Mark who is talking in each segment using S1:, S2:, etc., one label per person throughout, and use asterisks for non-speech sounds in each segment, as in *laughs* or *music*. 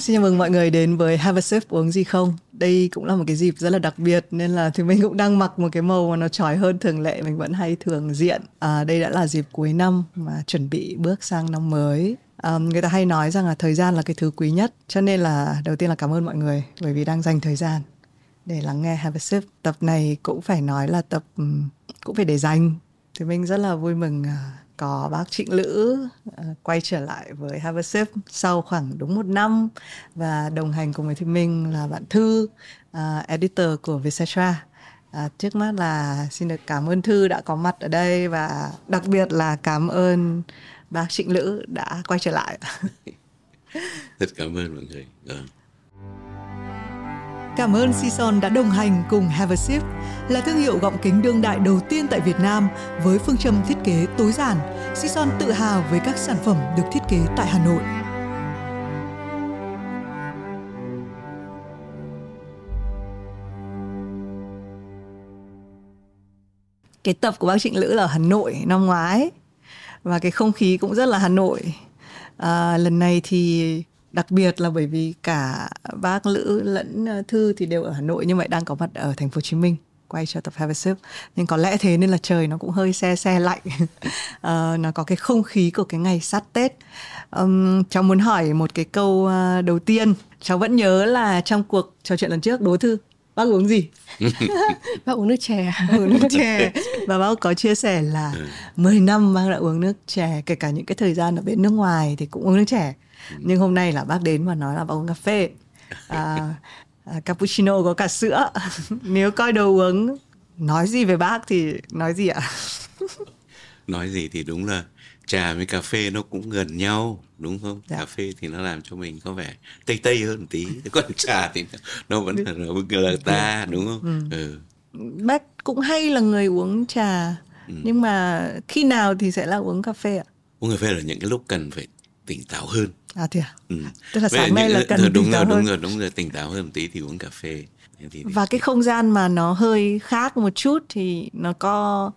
S1: Xin chào mừng mọi người đến với Have a sip uống gì không. Đây cũng là một cái dịp rất là đặc biệt nên là thì mình cũng đang mặc một cái màu mà nó trói hơn thường lệ mình vẫn hay thường diện. À, đây đã là dịp cuối năm mà chuẩn bị bước sang năm mới. À, người ta hay nói rằng là thời gian là cái thứ quý nhất cho nên là đầu tiên là cảm ơn mọi người bởi vì đang dành thời gian để lắng nghe Have a sip. Tập này cũng phải nói là tập cũng phải để dành. Thì mình rất là vui mừng à, có bác Trịnh Lữ uh, quay trở lại với Have a Sip sau khoảng đúng một năm và đồng hành cùng với thì mình là bạn Thư, uh, editor của Vietcetera. Uh, trước mắt là xin được cảm ơn Thư đã có mặt ở đây và đặc biệt là cảm ơn bác Trịnh Lữ đã quay trở lại. *laughs*
S2: Rất cảm ơn mọi người. Ừ.
S1: Cảm ơn Sison đã đồng hành cùng Have a Sip, là thương hiệu gọng kính đương đại đầu tiên tại Việt Nam với phương châm thiết kế tối giản. Sison tự hào với các sản phẩm được thiết kế tại Hà Nội. Cái tập của bác Trịnh Lữ là ở Hà Nội năm ngoái và cái không khí cũng rất là Hà Nội. À, lần này thì đặc biệt là bởi vì cả bác Lữ lẫn ờ, Thư thì đều ở Hà Nội nhưng mà đang có mặt ở thành phố Hồ Chí Minh quay cho tập Have a Sip nhưng có lẽ thế nên là trời nó cũng hơi xe xe lạnh. Uh, *laughs* nó có cái không khí của cái ngày sát Tết. Um, cháu muốn hỏi một cái câu uh, đầu tiên. Cháu vẫn nhớ là trong cuộc trò chuyện lần trước đố thư bác uống gì? *laughs*
S3: Bác uống nước chè.
S1: Uống nước chè. Và bác có chia sẻ là 10 ừ. năm bác đã uống nước chè kể cả những cái thời gian ở bên nước ngoài thì cũng uống nước chè nhưng hôm nay là bác đến và nói là bác uống cà phê *laughs* à, à, cappuccino có cả sữa *laughs* nếu coi đồ uống nói gì về bác thì nói gì ạ *laughs*
S2: nói gì thì đúng là trà với cà phê nó cũng gần nhau đúng không dạ. cà phê thì nó làm cho mình có vẻ tây tây hơn tí còn trà thì nó vẫn là, là ta đúng không ừ. Ừ.
S1: bác cũng hay là người uống trà ừ. nhưng mà khi nào thì sẽ là uống cà phê ạ
S2: uống cà phê là những cái lúc cần phải tỉnh táo hơn
S1: à thì à? Ừ. tức là sáng nay là cần
S2: đúng
S1: tỉnh táo
S2: rồi,
S1: hơn.
S2: đúng rồi đúng rồi tỉnh táo hơn một tí thì uống cà phê
S1: thì, và cái không gian mà nó hơi khác một chút thì nó có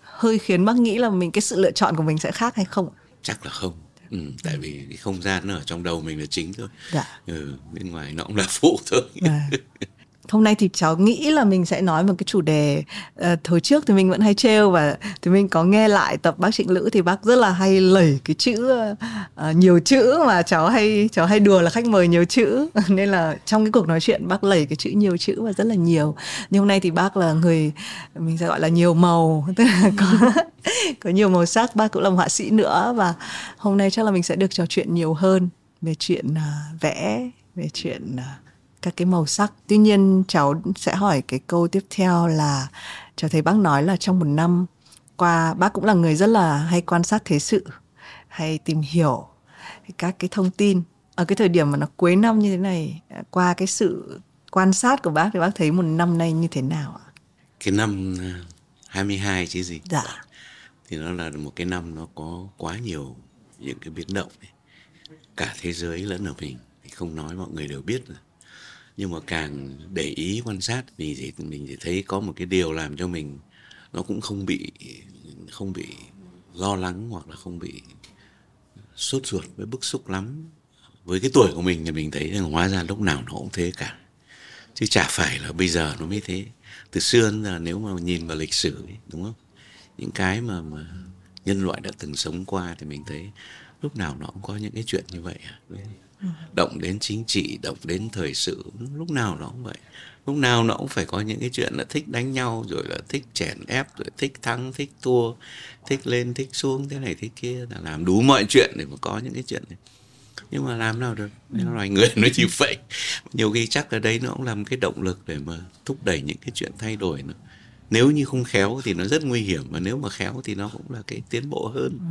S1: hơi khiến bác nghĩ là mình cái sự lựa chọn của mình sẽ khác hay không
S2: chắc là không Ừ, tại vì cái không gian nó ở trong đầu mình là chính thôi dạ. ừ, bên ngoài nó cũng là phụ thôi dạ. *laughs*
S1: hôm nay thì cháu nghĩ là mình sẽ nói một cái chủ đề uh, thời trước thì mình vẫn hay trêu và thì mình có nghe lại tập bác trịnh lữ thì bác rất là hay lẩy cái chữ uh, nhiều chữ mà cháu hay cháu hay đùa là khách mời nhiều chữ. *laughs* Nên là trong cái cuộc nói chuyện bác lẩy cái chữ nhiều chữ và rất là nhiều. Nhưng hôm nay thì bác là người mình sẽ gọi là nhiều màu. *laughs* Tức là có có nhiều màu sắc bác cũng là một họa sĩ nữa và hôm nay chắc là mình sẽ được trò chuyện nhiều hơn về chuyện uh, vẽ về chuyện uh, các cái màu sắc tuy nhiên cháu sẽ hỏi cái câu tiếp theo là cháu thấy bác nói là trong một năm qua bác cũng là người rất là hay quan sát thế sự hay tìm hiểu các cái thông tin ở cái thời điểm mà nó cuối năm như thế này qua cái sự quan sát của bác thì bác thấy một năm nay như thế nào ạ?
S2: Cái năm 22 chứ gì?
S1: Dạ.
S2: Thì nó là một cái năm nó có quá nhiều những cái biến động này. Cả thế giới lẫn ở mình thì không nói mọi người đều biết rồi nhưng mà càng để ý quan sát thì thì mình chỉ thấy có một cái điều làm cho mình nó cũng không bị không bị lo lắng hoặc là không bị sốt ruột với bức xúc lắm. Với cái tuổi của mình thì mình thấy rằng hóa ra lúc nào nó cũng thế cả. Chứ chả phải là bây giờ nó mới thế. Từ xưa đến giờ nếu mà nhìn vào lịch sử ấy, đúng không? Những cái mà mà nhân loại đã từng sống qua thì mình thấy lúc nào nó cũng có những cái chuyện như vậy à động đến chính trị, động đến thời sự, lúc nào nó cũng vậy. Lúc nào nó cũng phải có những cái chuyện là thích đánh nhau, rồi là thích chèn ép, rồi thích thắng, thích thua, thích lên, thích xuống, thế này thế kia, là làm đủ mọi chuyện để mà có những cái chuyện này. Nhưng mà làm nào được? Nên loài người nó chỉ vậy. Nhiều khi chắc ở đây nó cũng làm cái động lực để mà thúc đẩy những cái chuyện thay đổi nữa nếu như không khéo thì nó rất nguy hiểm và nếu mà khéo thì nó cũng là cái tiến bộ hơn. Ừ.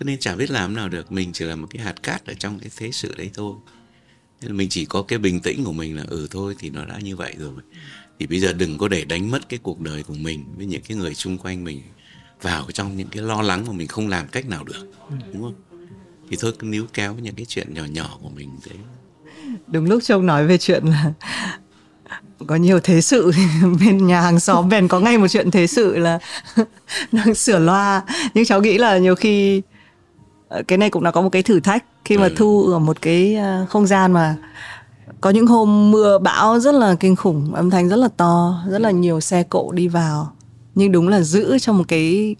S2: cho nên chả biết làm nào được mình chỉ là một cái hạt cát ở trong cái thế sự đấy thôi. Nên mình chỉ có cái bình tĩnh của mình là ừ thôi thì nó đã như vậy rồi. Thì bây giờ đừng có để đánh mất cái cuộc đời của mình với những cái người xung quanh mình vào trong những cái lo lắng mà mình không làm cách nào được ừ. đúng không? Thì thôi cứ níu kéo những cái chuyện nhỏ nhỏ của mình thế
S1: đúng lúc trông nói về chuyện là có nhiều thế sự *laughs* bên nhà hàng xóm bèn có ngay một chuyện thế sự là *laughs* đang sửa loa. Nhưng cháu nghĩ là nhiều khi Ờ, cái này cũng là có một cái thử thách. Khi mà thu ở một cái ờ, không gian mà có những hôm mưa bão rất là kinh khủng âm thanh rất là to rất là nhiều xe cộ đi vào. Nhưng đúng là giữ cho một cái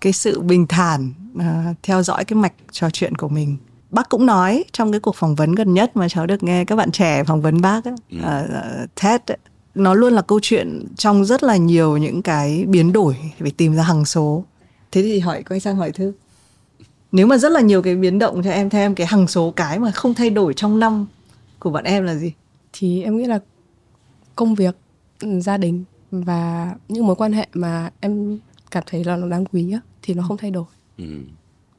S1: cái sự bình thản à, theo dõi cái mạch trò chuyện của mình bác cũng nói trong cái cuộc phỏng vấn gần nhất mà cháu được nghe các bạn trẻ phỏng vấn bác ấy,
S2: Ừ.
S1: ở TED ấy, nó luôn là câu chuyện trong rất là nhiều những cái biến đổi phải tìm ra hằng số thế thì hỏi quay sang hỏi thư nếu mà rất là nhiều cái biến động cho em theo em cái hằng số cái mà không thay đổi trong năm của bọn em là gì
S3: thì em nghĩ là công việc ừ, gia đình và những mối quan hệ mà em cảm thấy là nó đáng quý á, thì nó không thay đổi
S2: ừ.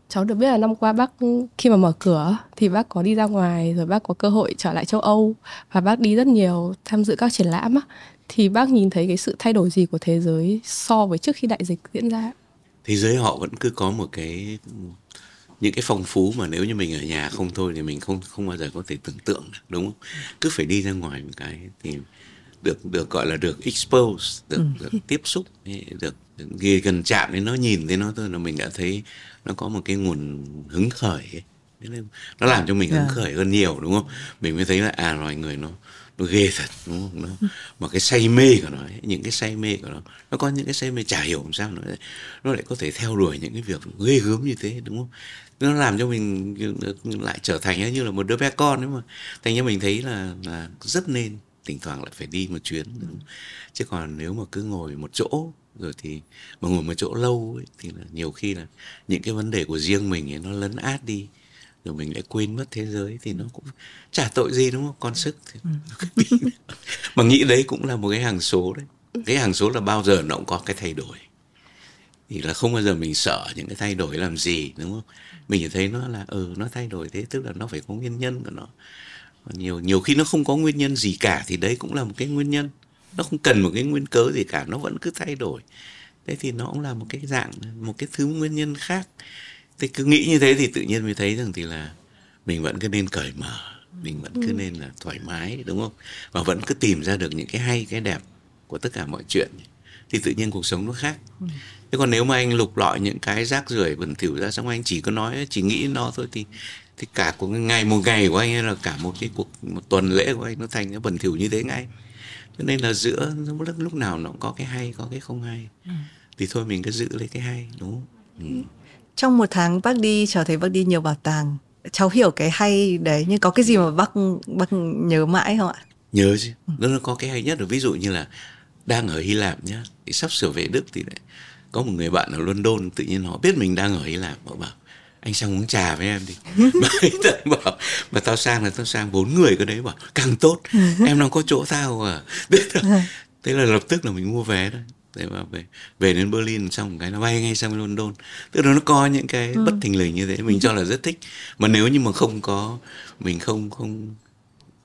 S3: Cháu được biết là năm qua bác khi mà mở cửa thì bác có đi ra ngoài rồi bác có cơ hội trở lại châu Âu và bác đi rất nhiều tham dự các triển lãm á. Thì bác nhìn thấy cái sự thay đổi gì của thế giới so với trước khi đại dịch diễn ra?
S2: Thế giới họ vẫn cứ có một cái những cái phong phú mà nếu như mình ở nhà không thôi thì mình không không bao giờ có thể tưởng tượng được đúng không? Cứ phải đi ra ngoài một cái thì được được gọi là được expose được, được tiếp xúc được, được ghi gần chạm đến nó nhìn thấy nó thôi là mình đã thấy nó có một cái nguồn hứng khởi ấy. Nó làm cho mình hứng
S1: Yeah.
S2: khởi hơn nhiều đúng không? Mình mới thấy là à loài người nó nó ghê thật đúng không? Nó mà cái say mê của nó ấy, những cái say mê của nó nó có những cái say mê chả hiểu làm sao nó lại, nó lại có thể theo đuổi những cái việc ghê gớm như thế đúng không? Nó làm cho mình lại trở thành như là một đứa bé con ấy mà. Thành ra mình thấy là là rất nên thỉnh thoảng lại phải đi một chuyến chứ còn nếu mà cứ ngồi một chỗ rồi thì mà ngồi một chỗ lâu ấy, thì là nhiều khi là những cái vấn đề của riêng mình ấy nó lấn át đi rồi mình lại quên mất thế giới thì nó cũng chả tội gì đúng không? Con sức thì *laughs* mà nghĩ đấy cũng là một cái hàng số đấy. Cái hàng số là bao giờ nó cũng có cái thay đổi. Thì là không bao giờ mình sợ những cái thay đổi làm gì đúng không? Mình chỉ thấy nó là ừ nó thay đổi thế tức là nó phải có nguyên nhân của nó. Nhiều nhiều khi nó không có nguyên nhân gì cả thì đấy cũng là một cái nguyên nhân nó không cần một cái nguyên cớ gì cả nó vẫn cứ thay đổi. Thế thì nó cũng là một cái dạng một cái thứ nguyên nhân khác. Thì cứ nghĩ như thế thì tự nhiên mới thấy rằng thì là mình vẫn cứ nên cởi mở mình vẫn cứ nên là thoải mái đúng không? Và vẫn cứ tìm ra được những cái hay cái đẹp của tất cả mọi chuyện. Thì tự nhiên cuộc sống nó khác. Thế còn nếu mà anh lục lọi những cái rác rưởi bẩn thỉu ra xong anh chỉ có nói chỉ nghĩ nó thôi thì thì cả của ngày một ngày của anh hay là cả một cái cuộc một tuần lễ của anh nó thành cái bẩn thỉu như thế ngay cho nên là giữa lúc lúc nào nó cũng có cái hay có cái không hay. Thì thôi mình cứ giữ lấy cái hay đúng không? Ừ.
S1: trong một tháng bác đi cháu thấy bác đi nhiều bảo tàng. Cháu hiểu cái hay đấy nhưng có cái gì mà bác bác nhớ mãi không ạ?
S2: Nhớ chứ. Nó nó có cái hay nhất là ví dụ như là đang ở Hy Lạp nhá thì sắp sửa về Đức thì lại có một người bạn ở London tự nhiên họ biết mình đang ở Hy Lạp họ bảo anh sang uống trà với em đi. *laughs* Mà tận bảo mà tao sang là tao sang bốn người cái đấy. Bảo càng tốt. *laughs* Em đang có chỗ tao à. *laughs* Thế là, thế là lập tức là mình mua vé thôi. Để mà về về đến Berlin xong một cái nó bay ngay sang London. Tức là nó có những cái bất thình lình như thế mình cho là rất thích. Mà nếu như mà không có mình không không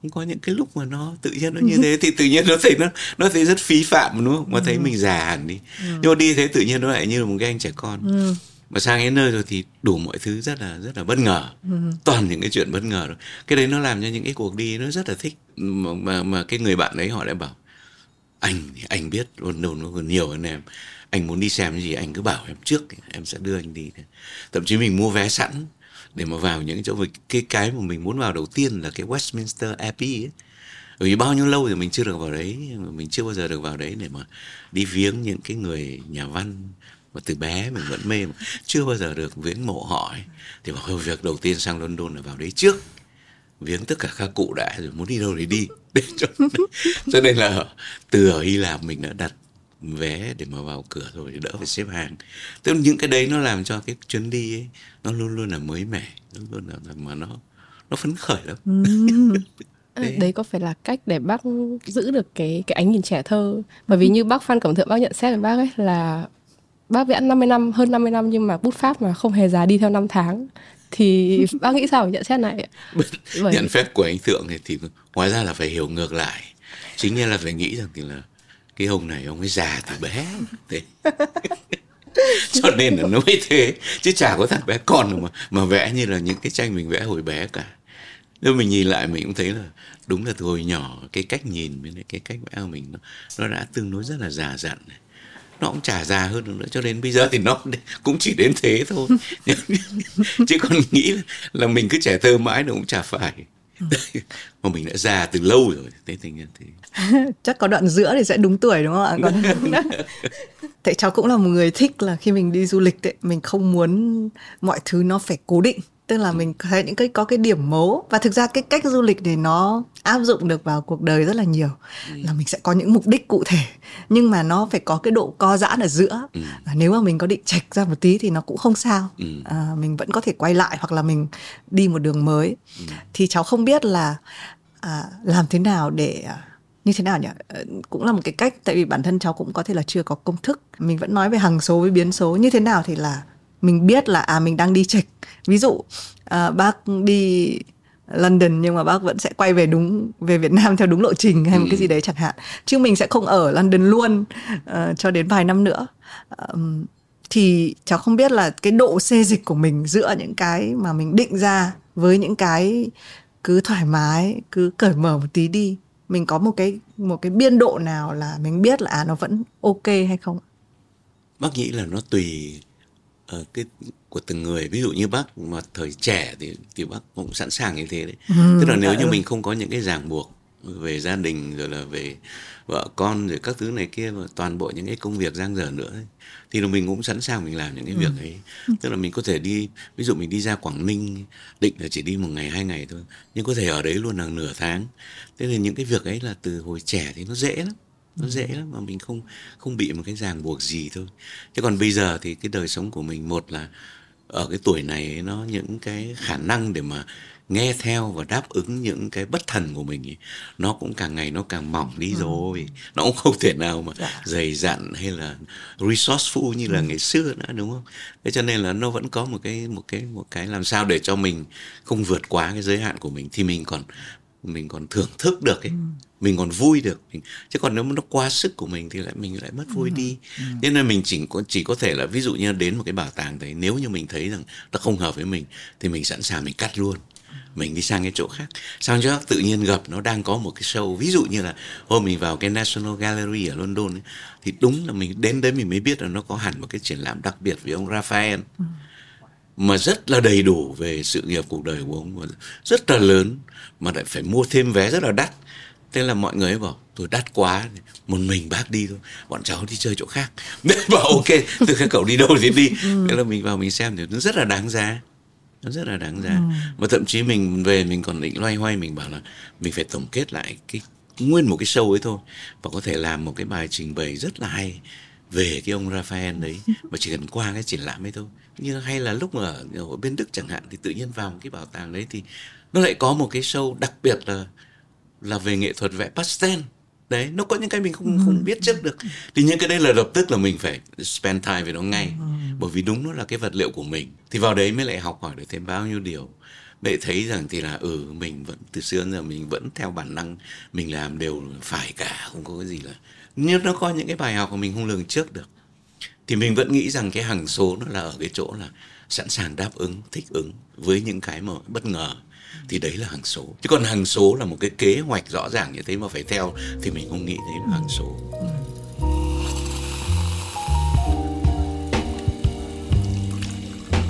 S2: không có những cái lúc mà nó tự nhiên nó như thế thì tự nhiên nó thấy nó nó thấy rất phí phạm đúng không? Mà thấy mình già hẳn đi. Nhưng mà đi thế tự nhiên nó lại như là một cái anh trẻ con mà sang đến nơi rồi thì đủ mọi thứ rất là rất là bất ngờ. Toàn những cái chuyện bất ngờ rồi. Cái đấy nó làm cho những cái cuộc đi nó rất là thích. Mà mà, mà cái người bạn đấy họ lại bảo anh thì anh biết London nó còn nhiều hơn em. Anh muốn đi xem cái gì anh cứ bảo em trước em sẽ đưa anh đi. Thậm chí mình mua vé sẵn để mà vào những chỗ. Cái cái mà mình muốn vào đầu tiên là cái Westminster Abbey ấy. Bởi vì bao nhiêu lâu thì mình chưa được vào đấy mình chưa bao giờ được vào đấy để mà đi viếng những cái người nhà văn mà từ bé mình vẫn mê mà chưa bao giờ được viếng mộ họ ấy. thì bảo việc đầu tiên sang London là vào đấy trước viếng tất cả các cụ đã rồi muốn đi đâu thì đi. *laughs* Để cho, cho nên là từ ở Hy Lạp mình đã đặt vé để mà vào cửa rồi đỡ phải xếp hàng. Tức là những cái đấy nó làm cho cái chuyến đi ấy nó luôn luôn là mới mẻ luôn luôn là mà nó nó phấn khởi lắm. *laughs*
S3: Đấy. đấy có phải là cách để bác giữ được cái cái ánh nhìn trẻ thơ? Bởi vì như bác Phan Cẩm Thượng bác nhận xét với bác ấy là bác vẽ 50 năm hơn 50 năm nhưng mà bút pháp mà không hề già đi theo năm tháng. Thì *laughs* bác nghĩ sao về nhận xét này? *laughs*
S2: Bởi... nhận phép của anh Thượng thì, thì hóa ra là phải hiểu ngược lại. Chính là phải nghĩ rằng thì là cái ông này ông ấy già từ bé. Thế. *laughs* Cho nên là nó mới thế. Chứ chả có thằng bé con mà mà vẽ như là những cái tranh mình vẽ hồi bé cả. Nếu mình nhìn lại mình cũng thấy là đúng là từ hồi nhỏ cái cách nhìn với cái cách vẽ của mình nó, nó đã tương đối rất là già dặn này nó cũng chả già hơn được nữa cho đến bây giờ thì nó cũng *laughs* chỉ đến thế thôi. *laughs* Chứ còn nghĩ là mình cứ trẻ thơ mãi nó cũng chả phải. *laughs* Mà mình đã già từ lâu rồi thế tình nhân thì
S1: chắc có đoạn giữa thì sẽ đúng tuổi đúng không ạ? Còn tại cháu cũng là một người thích là khi mình đi du lịch ấy, mình không muốn mọi thứ nó phải cố định tức là mình thấy những cái có cái điểm mấu và thực ra cái cách du lịch thì nó áp dụng được vào cuộc đời rất là nhiều ừ. là mình sẽ có những mục đích cụ thể nhưng mà nó phải có cái độ co giãn ở giữa ừ. à, nếu mà mình có định chạch ra một tí thì nó cũng không sao ừ. à, mình vẫn có thể quay lại hoặc là mình đi một đường mới ừ. thì cháu không biết là à, làm thế nào để à, như thế nào nhỉ ờ, cũng là một cái cách tại vì bản thân cháu cũng có thể là chưa có công thức mình vẫn nói về hằng số với biến số như thế nào thì là mình biết là à mình đang đi chệch ví dụ à, bác đi London nhưng mà bác vẫn sẽ quay về đúng về Việt Nam theo đúng lộ trình hay một cái gì ừ. đấy chẳng hạn. Chứ mình sẽ không ở London luôn uh, cho đến vài năm nữa. Um, thì cháu không biết là cái độ xê dịch của mình giữa những cái mà mình định ra với những cái cứ thoải mái cứ cởi mở một tí đi. Mình có một cái một cái biên độ nào là mình biết là à nó vẫn ok hay không?
S2: Bác nghĩ là nó tùy uh, cái của từng người ví dụ như bác mà thời trẻ thì thì bác cũng sẵn sàng như thế đấy ừ, tức là nếu như ừ. mình không có những cái ràng buộc về gia đình rồi là về vợ con rồi các thứ này kia và toàn bộ những cái công việc giang dở nữa ấy, thì là mình cũng sẵn sàng mình làm những cái ừ. việc ấy tức là mình có thể đi ví dụ mình đi ra quảng ninh định là chỉ đi một ngày hai ngày thôi nhưng có thể ở đấy luôn là nửa tháng thế nên những cái việc ấy là từ hồi trẻ thì nó dễ lắm nó dễ lắm mà mình không không bị một cái ràng buộc gì thôi chứ còn bây giờ thì cái đời sống của mình một là ở cái tuổi này nó những cái khả năng để mà nghe theo và đáp ứng những cái bất thần của mình ấy, nó cũng càng ngày nó càng mỏng đi ừ. rồi nó cũng không thể nào mà dạ. dày dặn hay là resourceful như là ừ. ngày xưa nữa đúng không thế cho nên là nó vẫn có một cái một cái một cái làm sao để cho mình không vượt quá cái giới hạn của mình thì mình còn mình còn thưởng thức được ấy ừ. mình còn vui được mình, chứ còn nếu mà nó quá sức của mình thì lại mình lại mất vui ừ. đi ừ. nên là mình chỉ có chỉ có thể là ví dụ như đến một cái bảo tàng đấy nếu như mình thấy rằng nó không hợp với mình thì mình sẵn sàng mình cắt luôn mình đi sang cái chỗ khác sang chỗ khác tự nhiên gặp nó đang có một cái show ví dụ như là hôm mình vào cái National Gallery ở London ấy, thì đúng là mình đến đấy mình mới biết là nó có hẳn một cái triển lãm đặc biệt với ông Raphael ừ. Mà rất là đầy đủ về sự nghiệp cuộc đời của ông. Rất là lớn mà lại phải mua thêm vé rất là đắt. Thế là mọi người bảo tôi đắt quá một mình bác đi thôi bọn cháu đi chơi chỗ khác. *laughs* Bảo ok từ các cậu đi đâu thì đi. Ừ. thế là mình vào mình xem thì nó rất là đáng giá. Nó rất là đáng giá. Ừ. và thậm chí mình về mình còn định loay hoay mình bảo là mình phải tổng kết lại cái nguyên một cái show ấy thôi và có thể làm một cái bài trình bày rất là hay về cái ông Raphael đấy. *laughs* Và chỉ cần qua cái triển lãm ấy thôi như hay là lúc mà ở, ở bên Đức chẳng hạn thì tự nhiên vào một cái bảo tàng đấy thì nó lại có một cái show đặc biệt là là về nghệ thuật vẽ pastel. Đấy nó có những cái mình không không ừ. biết trước được. Thì những cái đây là lập tức là mình phải spend time với nó ngay. Ừ. bởi vì đúng nó là cái vật liệu của mình. Thì vào đấy mới lại học hỏi được thêm bao nhiêu điều. Để thấy rằng thì là ừ mình vẫn từ xưa giờ mình vẫn theo bản năng mình làm đều phải cả không có cái gì là nhưng nó có những cái bài học mà mình không lường trước được thì mình vẫn nghĩ rằng cái hằng số nó là ở cái chỗ là sẵn sàng đáp ứng, thích ứng với những cái mà bất ngờ. Thì đấy là hàng số. Chứ còn hàng số là một cái kế hoạch rõ ràng như thế mà phải theo, thì mình không nghĩ đấy là hàng số.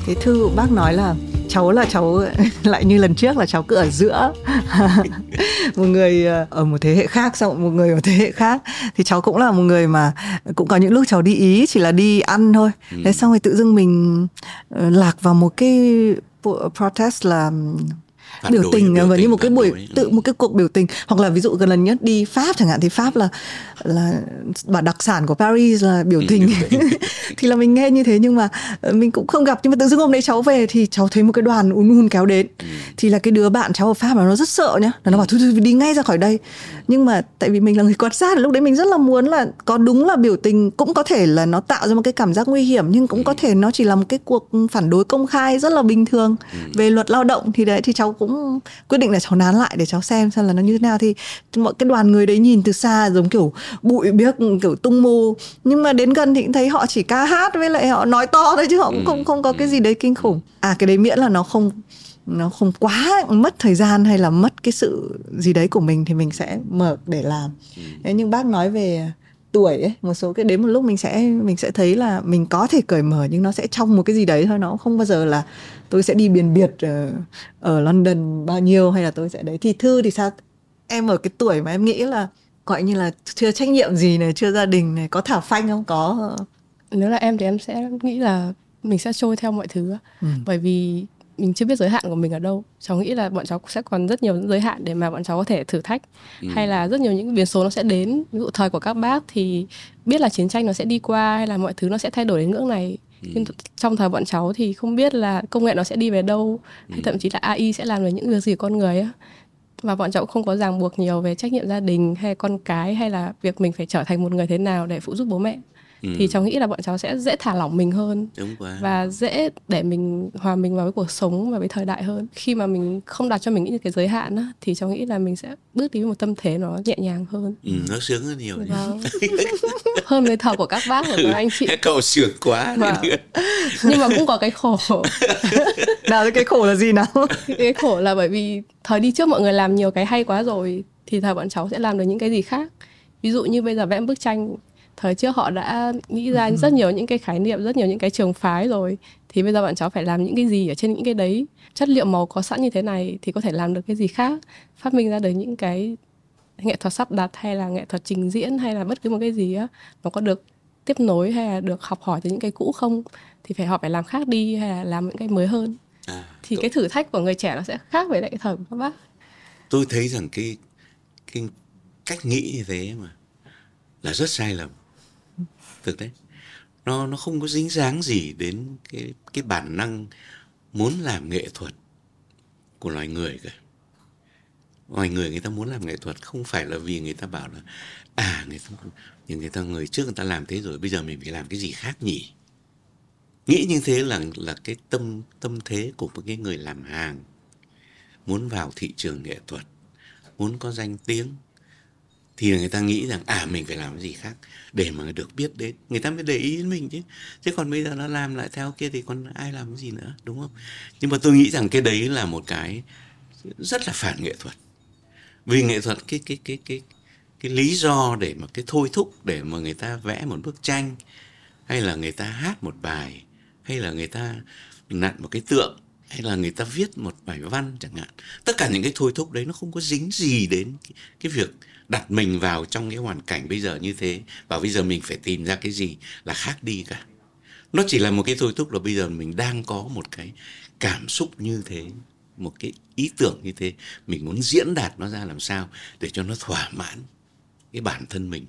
S1: Cái thư bác nói là cháu là cháu *laughs* lại như lần trước là cháu cứ ở giữa. *laughs* Một người ờ, ở một thế hệ khác xong một người ở thế hệ khác. Thì cháu cũng là một người mà cũng có những lúc cháu đi ý chỉ là đi ăn thôi. Ừ. thế xong rồi tự dưng mình ờ, lạc vào một cái protest là phản biểu tình biểu như một cái buổi đối. tự một cái cuộc biểu tình. Hoặc là ví dụ gần lần nhất đi Pháp chẳng hạn thì Pháp là là bà đặc sản của Paris là biểu ừ, tình. *laughs* *laughs* Thì là mình nghe như thế nhưng mà ờ, mình cũng không gặp. Nhưng mà tự dưng hôm đấy cháu về thì cháu thấy một cái đoàn un un kéo đến. Ừ. thì là cái đứa bạn cháu ở Pháp mà nó rất sợ nhá. Nó bảo thôi, thôi đi ngay ra khỏi đây. Nhưng mà tại vì mình là người quan sát lúc đấy mình rất là muốn là có đúng là biểu tình cũng có thể là nó tạo ra một cái cảm giác nguy hiểm nhưng cũng có ừ. thể nó chỉ là một cái cuộc phản đối công khai rất là bình thường. Về luật lao động thì đấy thì cháu cũng quyết định là cháu nán lại để cháu xem xem là nó như thế nào. Thì mọi cái đoàn người đấy nhìn từ xa giống kiểu bụi biếc kiểu tung mù. Nhưng mà đến gần thì cũng thấy họ chỉ ca hát với lại họ nói to thôi chứ họ cũng không không có cái gì đấy kinh khủng. À cái đấy miễn là nó không nó không quá mất thời gian hay là mất cái sự gì đấy của mình thì mình sẽ mở để làm. Thế nhưng bác nói về tuổi ấy một số cái đến một lúc mình sẽ mình sẽ thấy là mình có thể cởi mở nhưng nó sẽ trong một cái gì đấy thôi nó không bao giờ là tôi sẽ đi biển biệt ở, ở London bao nhiêu hay là tôi sẽ đấy thì thư thì sao? Em ở cái tuổi mà em nghĩ là gọi như là chưa trách nhiệm gì này chưa gia đình này có thả phanh không? Có
S3: nếu là em thì em sẽ nghĩ là mình sẽ trôi theo mọi thứ ừ. bởi vì mình chưa biết giới hạn của mình ở đâu. Cháu nghĩ là bọn cháu sẽ còn rất nhiều giới hạn để mà bọn cháu có thể thử thách. Ừ. hay là rất nhiều những biến số nó sẽ đến. Ví dụ thời của các bác thì biết là chiến tranh nó sẽ đi qua hay là mọi thứ nó sẽ thay đổi đến ngưỡng này. Ừ. nhưng trong thời bọn cháu thì không biết là công nghệ nó sẽ đi về đâu. Hay ừ. thậm chí là AI sẽ làm được những việc gì con người á. Và bọn cháu không có ràng buộc nhiều về trách nhiệm gia đình hay con cái hay là việc mình phải trở thành một người thế nào để phụ giúp bố mẹ ừ. thì cháu nghĩ là bọn cháu sẽ dễ thả lỏng mình hơn.
S2: Đúng quá.
S3: và dễ để mình hòa mình vào với cuộc sống và với thời đại hơn. Khi mà mình không đặt cho mình những cái giới hạn á, thì cháu nghĩ là mình sẽ bước đi với một tâm thế nó nhẹ nhàng hơn.
S2: Ừ, nó sướng hơn nhiều. Vâng. *laughs*
S3: hơn với thờ của các bác và các anh chị.
S2: Cậu sướng quá vâng.
S3: nhưng mà cũng có cái khổ. *laughs*
S1: Nào cái khổ là gì nào?
S3: Cái khổ là bởi vì thời đi trước mọi người làm nhiều cái hay quá rồi thì thời bọn cháu sẽ làm được những cái gì khác. Ví dụ như bây giờ vẽ bức tranh thời trước họ đã nghĩ ra rất nhiều những cái khái niệm rất nhiều những cái trường phái rồi. Thì bây giờ bạn cháu phải làm những cái gì ở trên những cái đấy? Chất liệu màu có sẵn như thế này thì có thể làm được cái gì khác? Phát minh ra được những cái nghệ thuật sắp đặt hay là nghệ thuật trình diễn hay là bất cứ một cái gì á nó có được tiếp nối hay là được học hỏi từ những cái cũ không? Thì phải họ phải làm khác đi hay là làm những cái mới hơn? À, thì tôi... cái thử thách của người trẻ nó sẽ khác với lại cái thời của các bác.
S2: Tôi thấy rằng cái cái cách nghĩ như thế mà là rất sai lầm thực đấy. Nó nó không có dính dáng gì đến cái cái bản năng muốn làm nghệ thuật của loài người cả. Loài người người ta muốn làm nghệ thuật không phải là vì người ta bảo là à người ta những người ta, người trước người ta làm thế rồi, bây giờ mình phải làm cái gì khác nhỉ? Nghĩ như thế là là cái tâm tâm thế của một cái người làm hàng, muốn vào thị trường nghệ thuật, muốn có danh tiếng thì người ta nghĩ rằng à mình phải làm cái gì khác để mà được biết đến. Người ta mới để ý đến mình chứ. Chứ còn bây giờ nó làm lại theo kia thì còn ai làm cái gì nữa đúng không? Nhưng mà tôi nghĩ rằng cái đấy là một cái rất là phản nghệ thuật. Vì nghệ thuật cái cái cái cái cái lý do để mà cái thôi thúc để mà người ta vẽ một bức tranh hay là người ta hát một bài hay là người ta nặn một cái tượng hay là người ta viết một bài văn chẳng hạn. Tất cả những cái thôi thúc đấy nó không có dính gì đến cái, cái việc đặt mình vào trong cái hoàn cảnh bây giờ như thế. Và bây giờ mình phải tìm ra cái gì là khác đi cả. Nó chỉ là một cái thôi thúc là bây giờ mình đang có một cái cảm xúc như thế, một cái ý tưởng như thế. Mình muốn diễn đạt nó ra làm sao để cho nó thỏa mãn cái bản thân mình,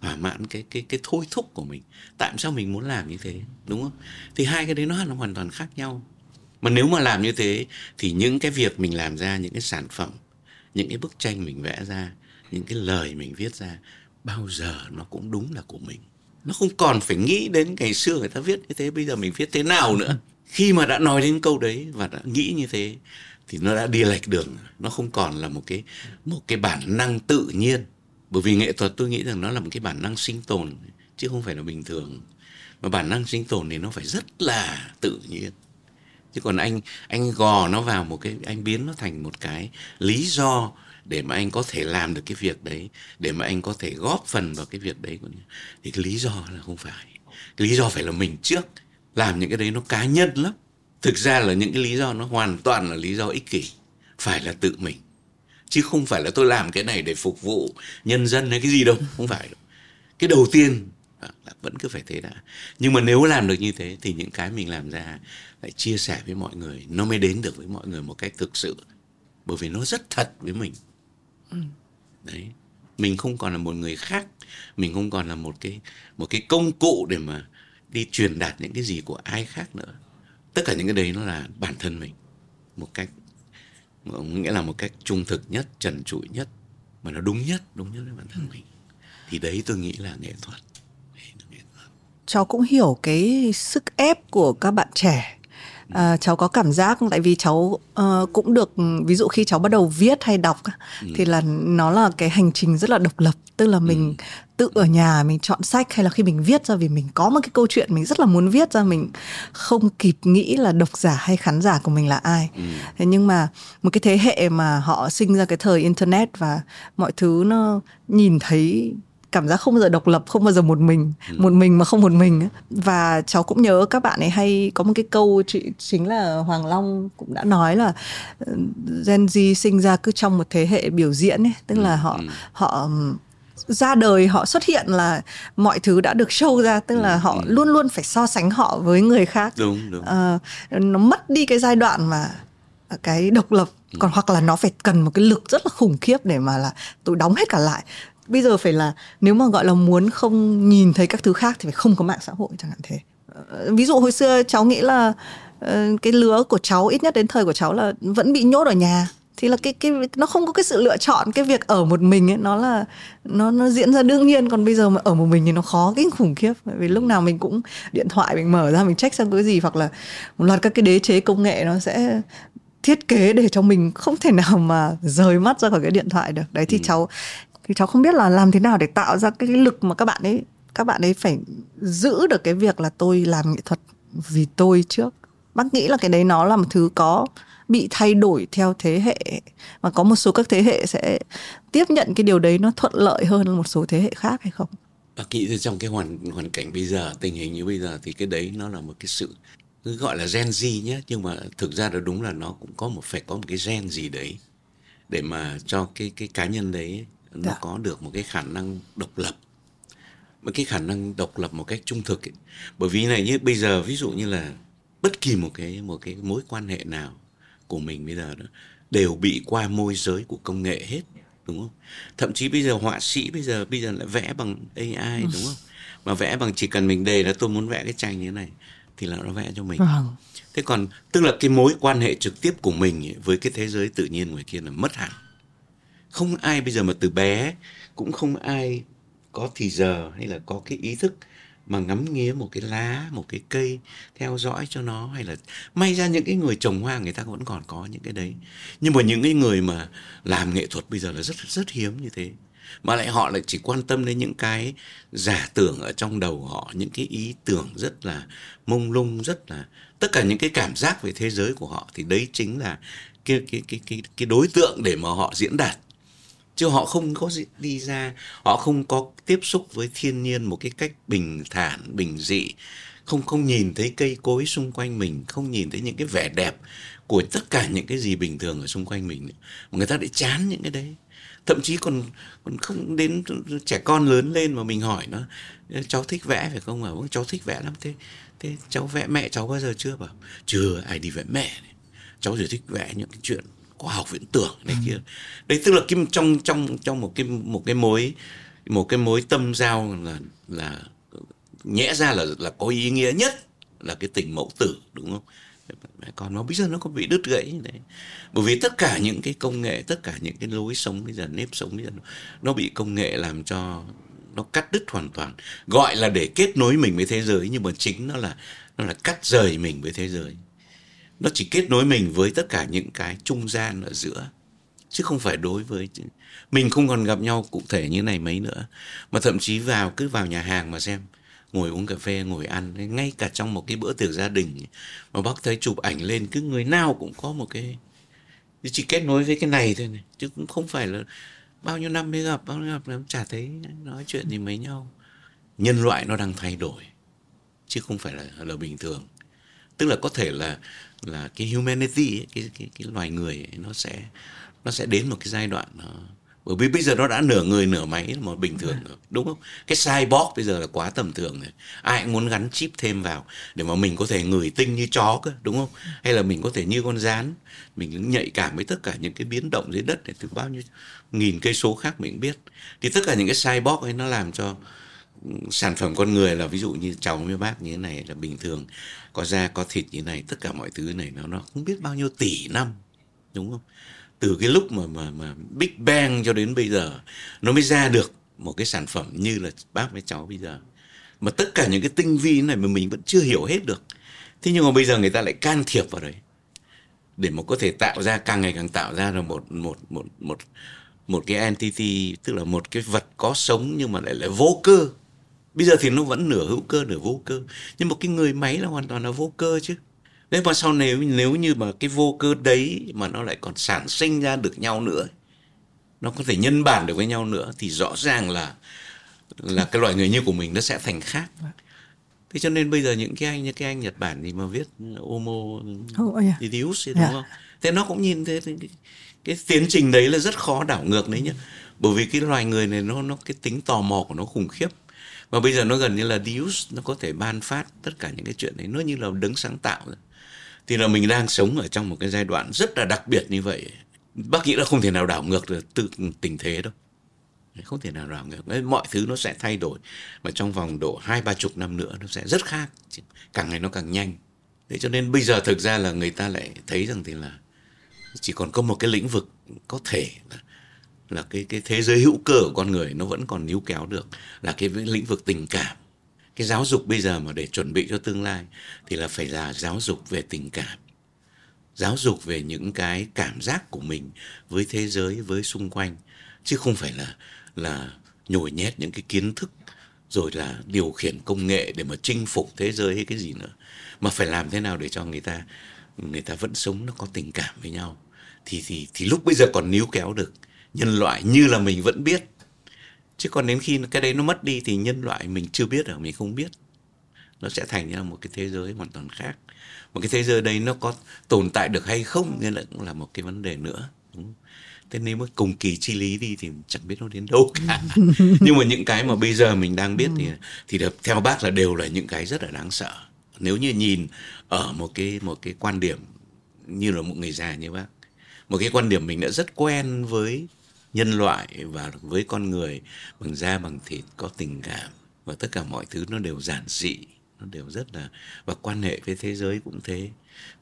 S2: thỏa mãn cái cái cái thôi thúc của mình. Tại sao mình muốn làm như thế, đúng không? Thì hai cái đấy nó là hoàn toàn khác nhau. Mà nếu mà làm như thế thì những cái việc mình làm ra, những cái sản phẩm, những cái bức tranh mình vẽ ra những cái lời mình viết ra, bao giờ nó cũng đúng là của mình. Nó không còn phải nghĩ đến ngày xưa người ta viết như thế, bây giờ mình viết thế nào nữa. Khi mà đã nói đến câu đấy và đã nghĩ như thế, thì nó đã đi lệch đường. Nó không còn là một cái một cái bản năng tự nhiên. Bởi vì nghệ thuật tôi nghĩ rằng nó là một cái bản năng sinh tồn, chứ không phải là bình thường. Mà bản năng sinh tồn thì nó phải rất là tự nhiên. Chứ còn anh anh gò nó vào một cái, anh biến nó thành một cái lý do để mà anh có thể làm được cái việc đấy, để mà anh có thể góp phần vào cái việc đấy thì cái lý do là không phải. Cái lý do phải là mình trước. Làm những cái đấy nó cá nhân lắm. Thực ra là những cái lý do nó hoàn toàn là lý do ích kỷ. Phải là tự mình. Chứ không phải là tôi làm cái này để phục vụ nhân dân hay cái gì đâu. Không phải đâu. Cái đầu tiên à, là vẫn cứ phải thế đã. Nhưng mà nếu làm được như thế thì những cái mình làm ra lại chia sẻ với mọi người. Nó mới đến được với mọi người một cách thực sự. Bởi vì nó rất thật với mình ừ. đấy. Mình không còn là một người khác. Mình không còn là một cái một cái công cụ để mà đi truyền đạt những cái gì của ai khác nữa. Tất cả những cái đấy nó là bản thân mình. Một cách nghĩa là một cách trung thực nhất, trần trụi nhất. Mà nó đúng nhất đúng nhất với bản thân mình. Thì đấy tôi nghĩ là nghệ thuật.
S1: Cháu cũng hiểu cái sức ép của các bạn trẻ à, cháu có cảm giác tại vì cháu uh, cũng được ví dụ khi cháu bắt đầu viết hay đọc ừ. thì là nó là cái hành trình rất là độc lập tức là mình ừ. tự ở nhà mình chọn sách hay là khi mình viết ra vì mình có một cái câu chuyện mình rất là muốn viết ra mình không kịp nghĩ là độc giả hay khán giả của mình là ai ừ. thế nhưng mà một cái thế hệ mà họ sinh ra cái thời internet và mọi thứ nó nhìn thấy cảm giác không bao giờ độc lập không bao giờ một mình ừ. một mình mà không một mình và cháu cũng nhớ các bạn ấy hay có một cái câu chị chính là Hoàng Long cũng đã nói là ờ, Gen Z sinh ra cứ trong một thế hệ biểu diễn ấy tức là ừ, họ ừ. họ ra đời họ xuất hiện là mọi thứ đã được show ra tức là ừ, họ ừ. luôn luôn phải so sánh họ với người khác
S2: đúng đúng
S1: à, nó mất đi cái giai đoạn mà cái độc lập còn hoặc là nó phải cần một cái lực rất là khủng khiếp để mà là tôi đóng hết cả lại bây giờ phải là nếu mà gọi là muốn không nhìn thấy các thứ khác thì phải không có mạng xã hội chẳng hạn thế. Ờ, ví dụ hồi xưa cháu nghĩ là cái lứa của cháu ít nhất đến thời của cháu là vẫn bị nhốt ở nhà. Thì là cái cái nó không có cái sự lựa chọn cái việc ở một mình ấy nó là nó nó diễn ra đương nhiên. Còn bây giờ mà ở một mình thì nó khó kinh khủng khiếp. Bởi vì lúc nào mình cũng điện thoại mình mở ra mình check xem cái gì hoặc là một loạt các cái đế chế công nghệ nó sẽ thiết kế để cho mình không thể nào mà rời mắt ra khỏi cái điện thoại được. Đấy thì ừ. cháu thì cháu không biết là làm thế nào để tạo ra cái lực mà các bạn ấy, các bạn ấy phải giữ được cái việc là tôi làm nghệ thuật vì tôi trước. Bác nghĩ là cái đấy nó là một thứ có bị thay đổi theo thế hệ và có một số các thế hệ sẽ tiếp nhận cái điều đấy nó thuận lợi hơn một số thế hệ khác hay không?
S2: Bác nghĩ trong cái hoàn hoàn cảnh bây giờ, tình hình như bây giờ thì cái đấy nó là một cái sự, cứ gọi là gen Z nhé nhưng mà thực ra là đúng là nó cũng có một, phải có một cái gen gì đấy để mà cho cái cái cá nhân đấy nó dạ. có được một cái khả năng độc lập một cái khả năng độc lập một cách trung thực ấy. bởi vì này như bây giờ ví dụ như là bất kỳ một cái một cái mối quan hệ nào của mình bây giờ đó đều bị qua môi giới của công nghệ hết đúng không thậm chí bây giờ họa sĩ bây giờ bây giờ lại vẽ bằng AI đúng không mà vẽ bằng chỉ cần mình đề là tôi muốn vẽ cái tranh như thế này thì là nó vẽ cho mình vâng. thế còn tức là cái mối quan hệ trực tiếp của mình ấy, với cái thế giới tự nhiên ngoài kia là mất hẳn không ai bây giờ mà từ bé, cũng không ai có thì giờ hay là có cái ý thức mà ngắm nghía một cái lá, một cái cây theo dõi cho nó, hay là may ra những cái người trồng hoa người ta vẫn còn có những cái đấy. Nhưng mà những cái người mà làm nghệ thuật bây giờ là rất rất hiếm như thế. Mà lại họ lại chỉ quan tâm đến những cái giả tưởng ở trong đầu họ, những cái ý tưởng rất là mông lung, rất là, tất cả những cái cảm giác về thế giới của họ, thì đấy chính là cái cái cái cái cái đối tượng để mà họ diễn đạt chứ họ không có đi ra, họ không có tiếp xúc với thiên nhiên một cái cách bình thản, bình dị. Không không nhìn thấy cây cối xung quanh mình, không nhìn thấy những cái vẻ đẹp của tất cả những cái gì bình thường ở xung quanh mình. Mà người ta lại chán những cái đấy. Thậm chí còn còn không đến trẻ con lớn lên mà mình hỏi nó cháu thích vẽ phải không? À cháu thích vẽ lắm. Thế thế cháu vẽ mẹ cháu bao giờ chưa? Bảo, chưa, ai đi vẽ mẹ. Này. cháu chỉ thích vẽ những cái chuyện khoa học viễn tưởng này ừ. kia. Đấy tức là kim trong trong trong một cái một cái mối một cái mối tâm giao là là nhẽ ra là là có ý nghĩa nhất là cái tình mẫu tử đúng không? Còn nó bây giờ nó có bị đứt gãy đấy bởi vì tất cả những cái công nghệ tất cả những cái lối sống bây giờ nếp sống bây giờ nó, nó bị công nghệ làm cho nó cắt đứt hoàn toàn. Gọi là để kết nối mình với thế giới nhưng mà chính nó là nó là cắt rời mình với thế giới nó chỉ kết nối mình với tất cả những cái trung gian ở giữa, chứ không phải đối với mình không còn gặp nhau cụ thể như này mấy nữa, mà thậm chí vào, cứ vào nhà hàng mà xem, ngồi uống cà phê, ngồi ăn, ngay cả trong một cái bữa tiệc gia đình mà bác thấy chụp ảnh lên, cứ người nào cũng có một cái chỉ kết nối với cái này thôi này, chứ cũng không phải là bao nhiêu năm mới gặp, bao nhiêu năm chả thấy nói chuyện gì mấy nhau. Nhân loại nó đang thay đổi, chứ không phải là là bình thường. Tức là có thể là là cái humanity ấy, cái, cái cái loài người ấy, nó sẽ nó sẽ đến một cái giai đoạn nó bởi vì bây giờ nó đã nửa người nửa máy mà bình thường rồi đúng không? Cái cyborg bây giờ là quá tầm thường rồi. Ai cũng muốn gắn chip thêm vào để mà mình có thể ngửi tinh như chó cơ đúng không? Hay là mình có thể như con rán mình nhạy cảm với tất cả những cái biến động dưới đất này từ bao nhiêu nghìn cây số khác mình biết. Thì tất cả những cái cyborg ấy nó làm cho sản phẩm con người là ví dụ như cháu với bác như thế này là bình thường, có da, có thịt như này, tất cả mọi thứ này nó nó không biết bao nhiêu tỷ năm, đúng không? Từ cái lúc mà mà mà Big Bang cho đến bây giờ, nó mới ra được một cái sản phẩm như là bác với cháu bây giờ. Mà tất cả những cái tinh vi này mà mình vẫn chưa hiểu hết được. Thế nhưng mà bây giờ người ta lại can thiệp vào đấy. Để mà có thể tạo ra, càng ngày càng tạo ra là một một một một một cái entity, tức là một cái vật có sống nhưng mà lại là vô cơ bây giờ thì nó vẫn nửa hữu cơ nửa vô cơ. Nhưng một cái người máy là hoàn toàn là vô cơ chứ. Thế mà sau nếu nếu như mà cái vô cơ đấy mà nó lại còn sản sinh ra được nhau nữa, nó có thể nhân bản được với nhau nữa thì rõ ràng là là cái loại người như của mình nó sẽ thành khác. Thế cho nên bây giờ những cái anh như cái anh Nhật Bản thì mà viết Homo
S1: oh, yeah.
S2: Deus đúng yeah. không? Thế nó cũng nhìn thấy cái, cái tiến trình đấy là rất khó đảo ngược đấy nhá. Bởi vì cái loài người này nó nó cái tính tò mò của nó khủng khiếp và bây giờ nó gần như là Deus nó có thể ban phát tất cả những cái chuyện đấy. Nó như là đấng sáng tạo rồi. Thì là mình đang sống ở trong một cái giai đoạn rất là đặc biệt như vậy. Bác nghĩ là không thể nào đảo ngược được tự tình thế đâu. Không thể nào đảo ngược. Mọi thứ nó sẽ thay đổi. Mà trong vòng độ hai, ba chục năm nữa, nó sẽ rất khác. Càng ngày nó càng nhanh. Thế cho nên bây giờ thực ra là người ta lại thấy rằng thì là chỉ còn có một cái lĩnh vực có thể là là cái cái thế giới hữu cơ của con người nó vẫn còn níu kéo được, là cái lĩnh vực tình cảm. Cái giáo dục bây giờ mà để chuẩn bị cho tương lai thì là phải là giáo dục về tình cảm. Giáo dục về những cái cảm giác của mình với thế giới, với xung quanh, chứ không phải là là nhồi nhét những cái kiến thức, rồi là điều khiển công nghệ để mà chinh phục thế giới hay cái gì nữa. Mà phải làm thế nào để cho người ta người ta vẫn sống nó có tình cảm với nhau. Thì thì thì lúc bây giờ còn níu kéo được nhân loại như là mình vẫn biết. Chứ còn đến khi cái đấy nó mất đi thì nhân loại mình chưa biết ở mình không biết. Nó sẽ thành ra một cái thế giới hoàn toàn khác. Một cái thế giới đấy nó có tồn tại được hay không nên là cũng là một cái vấn đề nữa. Đúng. Thế nếu mà cùng kỳ chi lý đi thì chẳng biết nó đến đâu cả. *laughs* Nhưng mà những cái mà bây giờ mình đang biết thì thì được, theo bác là đều là những cái rất là đáng sợ. Nếu như nhìn ở một cái một cái quan điểm như là một người già như bác một cái quan điểm mình đã rất quen với nhân loại và với con người bằng da, bằng thịt, có tình cảm. Và tất cả mọi thứ nó đều giản dị, nó đều rất là, và quan hệ với thế giới cũng thế.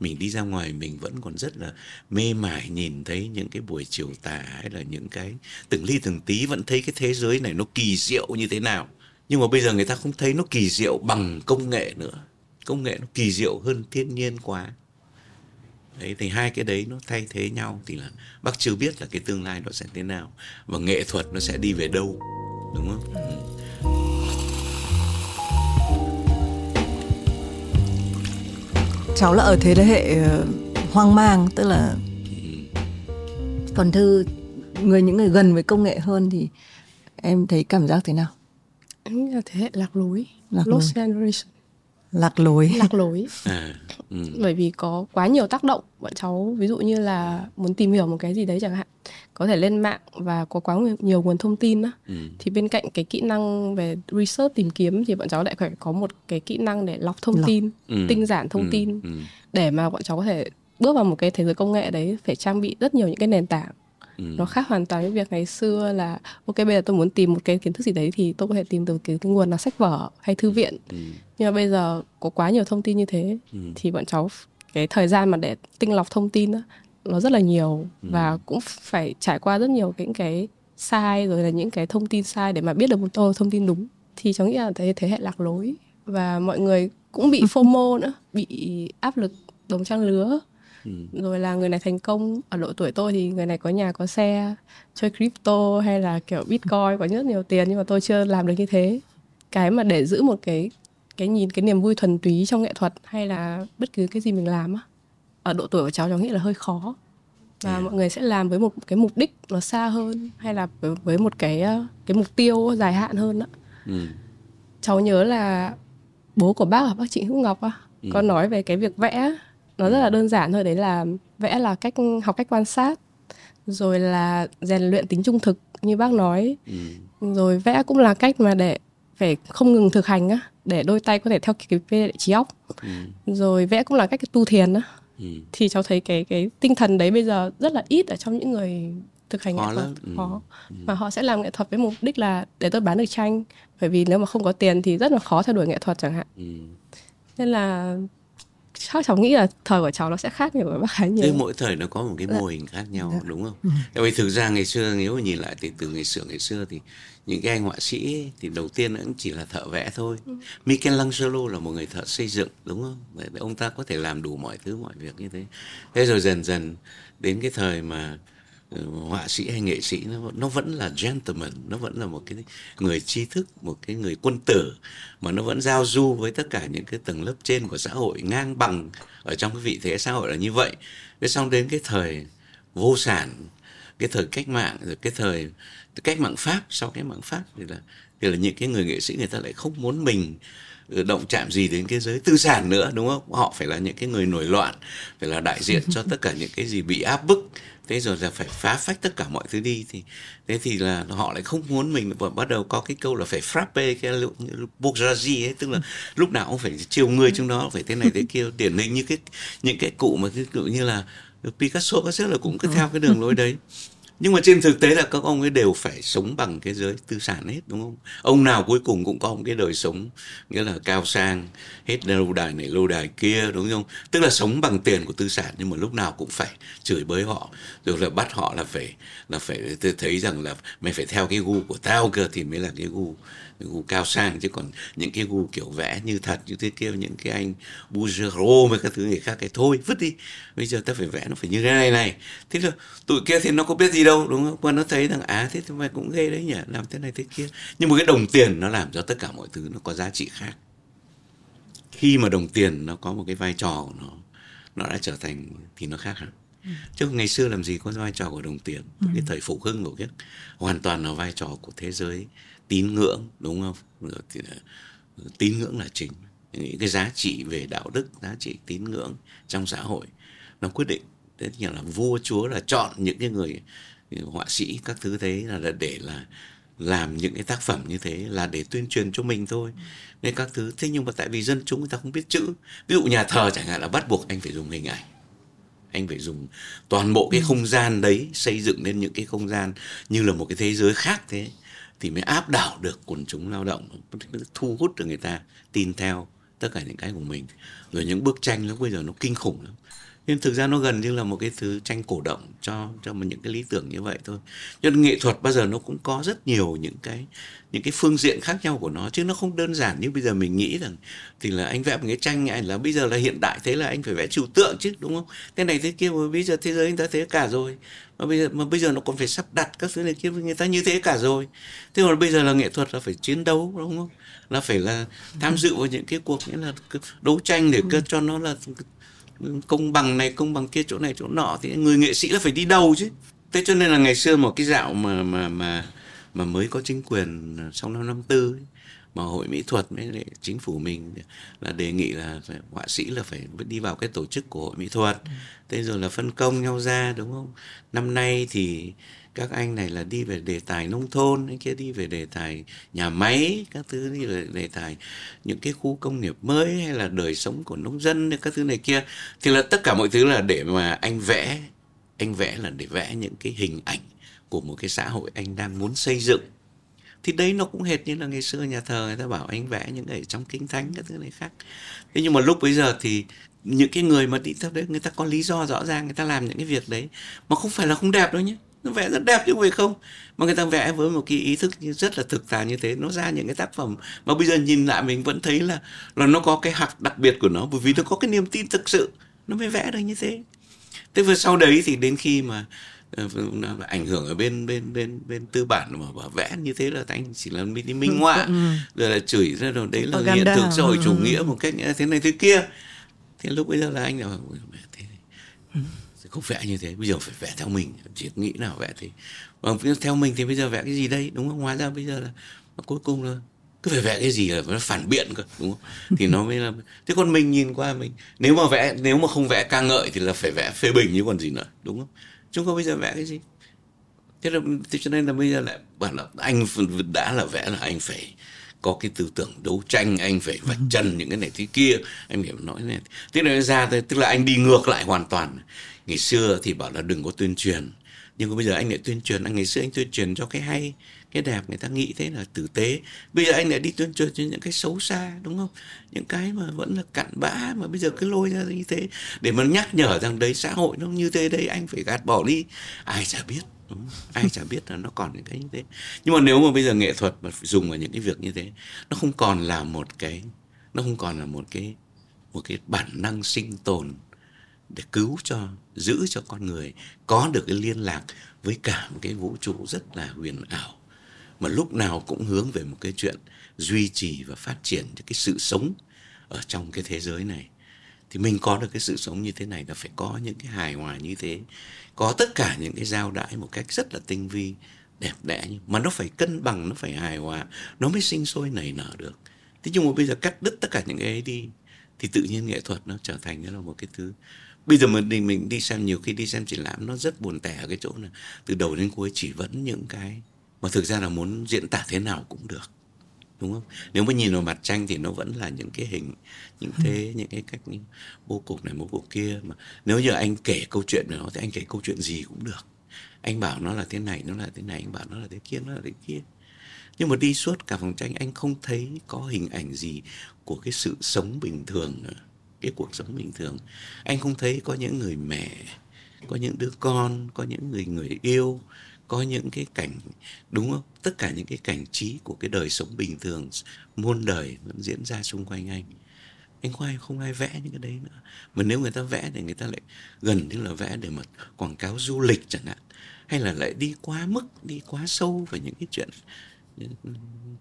S2: Mình đi ra ngoài mình vẫn còn rất là mê mải nhìn thấy những cái buổi chiều tà hay là những cái từng ly từng tí vẫn thấy cái thế giới này nó kỳ diệu như thế nào. Nhưng mà bây giờ người ta không thấy nó kỳ diệu bằng công nghệ nữa. Công nghệ nó kỳ diệu hơn thiên nhiên quá đấy thì hai cái đấy nó thay thế nhau thì là bác chưa biết là cái tương lai nó sẽ thế nào và nghệ thuật nó sẽ đi về đâu đúng không ừ.
S1: cháu là ở thế hệ ờ, hoang mang tức là ừ. còn thư người những người gần với công nghệ hơn thì em thấy cảm giác thế nào
S3: em là thế hệ lạc lối lạc lost lối. generation
S1: lạc lối
S3: lạc lối à, ừ. bởi vì có quá nhiều tác động bọn cháu ví dụ như là muốn tìm hiểu một cái gì đấy chẳng hạn có thể lên mạng và có quá nhiều nguồn thông tin đó ừ. thì bên cạnh cái kỹ năng về research tìm kiếm thì bọn cháu lại phải có một cái kỹ năng để lọc thông lọc. tin ừ. tinh giản thông ừ. tin ừ. để mà bọn cháu có thể bước vào một cái thế giới công nghệ đấy phải trang bị rất nhiều những cái nền tảng Ừ. nó khác hoàn toàn với việc ngày xưa là ok bây giờ tôi muốn tìm một cái kiến thức gì đấy thì tôi có thể tìm từ cái, cái nguồn là sách vở hay thư viện ừ. nhưng mà bây giờ có quá nhiều thông tin như thế ừ. thì bọn cháu cái thời gian mà để tinh lọc thông tin đó nó rất là nhiều ừ. và cũng phải trải qua rất nhiều những cái sai rồi là những cái thông tin sai để mà biết được một tô thông tin đúng thì cháu nghĩ là thế thế hệ lạc lối và mọi người cũng bị *laughs* fomo nữa bị áp lực đồng trang lứa ừ. rồi là người này thành công ở độ tuổi tôi thì người này có nhà có xe chơi crypto hay là kiểu bitcoin có rất nhiều tiền nhưng mà tôi chưa làm được như thế cái mà để giữ một cái cái nhìn cái niềm vui thuần túy trong nghệ thuật hay là bất cứ cái gì mình làm á ở độ tuổi của cháu cháu nghĩ là hơi khó và yeah. mọi người sẽ làm với một cái mục đích nó xa hơn hay là với một cái cái mục tiêu dài hạn hơn đó ừ. cháu nhớ là bố của bác là bác Trịnh Hữu Ngọc á ừ. có nói về cái việc vẽ nó rất là đơn giản thôi đấy là vẽ là cách học cách quan sát rồi là rèn luyện tính trung thực như bác nói ừ. rồi vẽ cũng là cách mà để phải không ngừng thực hành á để đôi tay có thể theo kịp về trí óc ừ. rồi vẽ cũng là cách tu thiền á ừ. thì cháu thấy cái cái tinh thần đấy bây giờ rất là ít ở trong những người thực hành
S2: khó
S3: nghệ thuật
S2: ừ.
S3: khó ừ. mà họ sẽ làm nghệ thuật với mục đích là để tôi bán được tranh bởi vì nếu mà không có tiền thì rất là khó theo đuổi nghệ thuật chẳng hạn ừ. nên là chắc cháu nghĩ là thời của cháu nó sẽ khác nhiều với bác khá nhiều.
S2: Thế mỗi thời nó có một cái mô hình khác nhau dạ. đúng không? Ừ. Tại vì thực ra ngày xưa nếu mà nhìn lại thì từ ngày xưa ngày xưa thì những cái anh họa sĩ ấy, thì đầu tiên cũng chỉ là thợ vẽ thôi. Ừ. Michelangelo là một người thợ xây dựng đúng không? Để ông ta có thể làm đủ mọi thứ mọi việc như thế. Thế rồi dần dần đến cái thời mà họa sĩ hay nghệ sĩ, nó nó vẫn là gentleman, nó vẫn là một cái người trí thức, một cái người quân tử, mà nó vẫn giao du với tất cả những cái tầng lớp trên của xã hội, ngang bằng ở trong cái vị thế xã hội là như vậy. Thế xong đến cái thời vô sản, cái thời cách mạng, rồi cái thời cách mạng pháp, sau cách mạng pháp thì là thì là những cái người nghệ sĩ người ta lại không muốn mình Ừ, động chạm gì đến cái giới tư sản nữa, đúng không? Họ phải là những cái người nổi loạn, phải là đại diện cho tất cả những cái gì bị áp bức. Thế rồi là phải phá phách tất cả mọi thứ đi. Thì, thế thì là họ lại không muốn mình bắt đầu có cái câu là phải frappe cái bourgeoisie ấy, tức là lúc nào cũng phải chiều người trong đó, phải thế này thế kia, điển hình như cái, những cái cụ mà cái cụ như là Picasso các thứ là cũng cứ theo cái đường lối đấy nhưng mà trên thực tế là các ông ấy đều phải sống bằng cái giới tư sản hết, đúng không? Ông nào cuối cùng cũng có một cái đời sống, nghĩa là cao sang, hết lâu đài này lâu đài kia, đúng không? Tức là sống bằng tiền của tư sản, nhưng mà lúc nào cũng phải chửi bới họ, rồi là bắt họ là phải là phải thấy rằng là mày phải theo cái gu của tao cơ thì mới là cái gu gu cao sang. Chứ còn những cái gu kiểu vẽ như thật, như thế kia, những cái anh Bujero với các thứ người khác cái thôi, vứt đi. Bây giờ ta phải vẽ nó phải như thế này này. Thế là tụi kia thì nó có biết gì đâu đúng không? Qua nó thấy rằng á à, thế thì mày cũng ghê đấy nhỉ làm thế này thế kia. Nhưng mà cái đồng tiền nó làm cho tất cả mọi thứ nó có giá trị khác. Khi mà đồng tiền nó có một cái vai trò của nó nó đã trở thành thì nó khác hẳn. Ừ. chứ ngày xưa làm gì có vai trò của đồng tiền. Ừ. cái thời phục hưng của cái hoàn toàn là vai trò của thế giới. Tín ngưỡng đúng không? Thì, tín ngưỡng là chính. Những cái giá trị về đạo đức giá trị tín ngưỡng trong xã hội nó quyết định. Thế như là vua chúa là chọn những cái người họa sĩ các thứ thế là để là làm những cái tác phẩm như thế là để tuyên truyền cho mình thôi. Nên các thứ. Thế nhưng mà tại vì dân chúng người ta không biết chữ. Ví dụ nhà thờ chẳng hạn là bắt buộc anh phải dùng hình ảnh. Anh phải dùng toàn bộ cái không gian đấy xây dựng lên những cái không gian như là một cái thế giới khác thế thì mới áp đảo được quần chúng lao động thu hút được người ta tin theo tất cả những cái của mình. Rồi những bức tranh lúc bây giờ nó kinh khủng lắm nhưng thực ra nó gần như là một cái thứ tranh cổ động cho cho mình những cái lý tưởng như vậy thôi. Cho nên nghệ thuật bao giờ nó cũng có rất nhiều những cái những cái phương diện khác nhau của nó, chứ nó không đơn giản như bây giờ mình nghĩ rằng thì là anh vẽ một cái tranh anh là bây giờ là hiện đại, thế là anh phải vẽ trừu tượng chứ, đúng không? Thế này thế kia, mà bây giờ thế giới người ta thế cả rồi. Mà bây giờ, mà bây giờ nó còn phải sắp đặt các thứ này kia người ta như thế cả rồi. Thế mà bây giờ là nghệ thuật là phải chiến đấu, đúng không? Là phải là tham dự vào những cái cuộc, nghĩa là đấu tranh để cho nó là công bằng này công bằng kia chỗ này chỗ nọ thì người nghệ sĩ là phải đi đầu chứ. Thế cho nên là ngày xưa một cái dạo mà mà mà mà mới có chính quyền sau năm năm tư mà hội mỹ thuật với lại chính phủ mình là đề nghị là họa sĩ là phải đi vào cái tổ chức của hội mỹ thuật. Ừ. thế rồi là phân công nhau ra đúng không? Năm nay thì các anh này là đi về đề tài nông thôn, anh kia đi về đề tài nhà máy, các thứ đi về đề tài những cái khu công nghiệp mới hay là đời sống của nông dân, các thứ này kia. Thì là tất cả mọi thứ là để mà anh vẽ anh vẽ là để vẽ những cái hình ảnh của một cái xã hội anh đang muốn xây dựng. Thì đấy nó cũng hệt như là ngày xưa nhà thờ, người ta bảo anh vẽ những cái trong kinh thánh, các thứ này khác. Thế nhưng mà lúc bây giờ thì những cái người mà đi theo đấy, người ta có lý do rõ ràng, người ta làm những cái việc đấy, mà không phải là không đẹp đâu nhé nó vẽ rất đẹp chứ không phải không. Mà người ta vẽ với một cái ý thức rất là thực thà như thế nó ra những cái tác phẩm mà bây giờ nhìn lại mình vẫn thấy là là nó có cái hạt đặc biệt của nó bởi vì nó có cái niềm tin thực sự nó mới vẽ được như thế. Thế vừa sau đấy thì đến khi mà ờ, ảnh hưởng ở bên bên bên bên tư bản mà bảo vẽ như thế là anh chỉ là minh minh họa ừ. rồi là chửi ra rồi đấy là hiện thực xã hội chủ ừ. nghĩa một cách thế này thế kia. Thì lúc bây giờ là anh là thế này không vẽ như thế bây giờ phải vẽ theo mình chỉ nghĩ nào vẽ thì và theo mình thì bây giờ vẽ cái gì đây đúng không? Hóa ra bây giờ là cuối cùng là cứ phải vẽ cái gì là nó phản biện cơ đúng không? Thì nó mới là thế còn mình nhìn qua mình nếu mà vẽ nếu mà không vẽ ca ngợi thì là phải vẽ phê bình như còn gì nữa đúng không? Chúng có bây giờ vẽ cái gì. Thế là thế cho nên là bây giờ lại bảo là anh đã là vẽ là anh phải có cái tư tưởng đấu tranh anh phải vạch chân những cái này thế kia. Anh phải nói này. Thế này ra tức là anh đi ngược lại hoàn toàn ngày xưa thì bảo là đừng có tuyên truyền. Nhưng mà bây giờ anh lại tuyên truyền anh ngày xưa anh tuyên truyền cho cái hay, cái đẹp, người ta nghĩ thế là tử tế. Bây giờ anh lại đi tuyên truyền cho những cái xấu xa, đúng không? Những cái mà vẫn là cặn bã, mà bây giờ cứ lôi ra như thế. Để mà nhắc nhở rằng đấy, xã hội nó như thế đây anh phải gạt bỏ đi. Ai chả biết, đúng ai chả biết là nó còn những cái như thế. Nhưng mà nếu mà bây giờ nghệ thuật mà dùng vào những cái việc như thế, nó không còn là một cái, nó không còn là một cái một cái bản năng sinh tồn để cứu cho, giữ cho con người có được cái liên lạc với cả một cái vũ trụ rất là huyền ảo. Mà lúc nào cũng hướng về một cái chuyện duy trì và phát triển cái sự sống ở trong cái thế giới này. Thì mình có được cái sự sống như thế này là phải có những cái hài hòa như thế, có tất cả những cái giao đãi một cách rất là tinh vi, đẹp đẽ mà nó phải cân bằng, nó phải hài hòa, nó mới sinh sôi nảy nở được. Thế nhưng mà bây giờ cắt đứt tất cả những cái ấy đi, thì tự nhiên nghệ thuật nó trở thành là một cái thứ bây giờ mình đi mình đi xem nhiều khi đi xem triển lãm nó rất buồn tẻ ở cái chỗ là từ đầu đến cuối chỉ vẫn những cái mà thực ra là muốn diễn tả thế nào cũng được đúng không? Nếu mà nhìn vào mặt tranh thì nó vẫn là những cái hình những thế những cái cách như bố cục này bố cục kia mà nếu như anh kể câu chuyện về nó thì anh kể câu chuyện gì cũng được. Anh bảo nó là thế này nó là thế này anh bảo nó là thế kia nó là thế kia. Nhưng mà đi suốt cả phòng tranh anh không thấy có hình ảnh gì của cái sự sống bình thường nữa cái cuộc sống bình thường. Anh không thấy có những người mẹ, có những đứa con, có những người người yêu, có những cái cảnh, đúng không? Tất cả những cái cảnh trí của cái đời sống bình thường, muôn đời vẫn diễn ra xung quanh anh. Anh khoai, không ai vẽ những cái đấy nữa. Mà nếu người ta vẽ thì người ta lại gần như là vẽ để mà quảng cáo du lịch chẳng hạn. Hay là lại đi quá mức, đi quá sâu vào những cái chuyện ừ,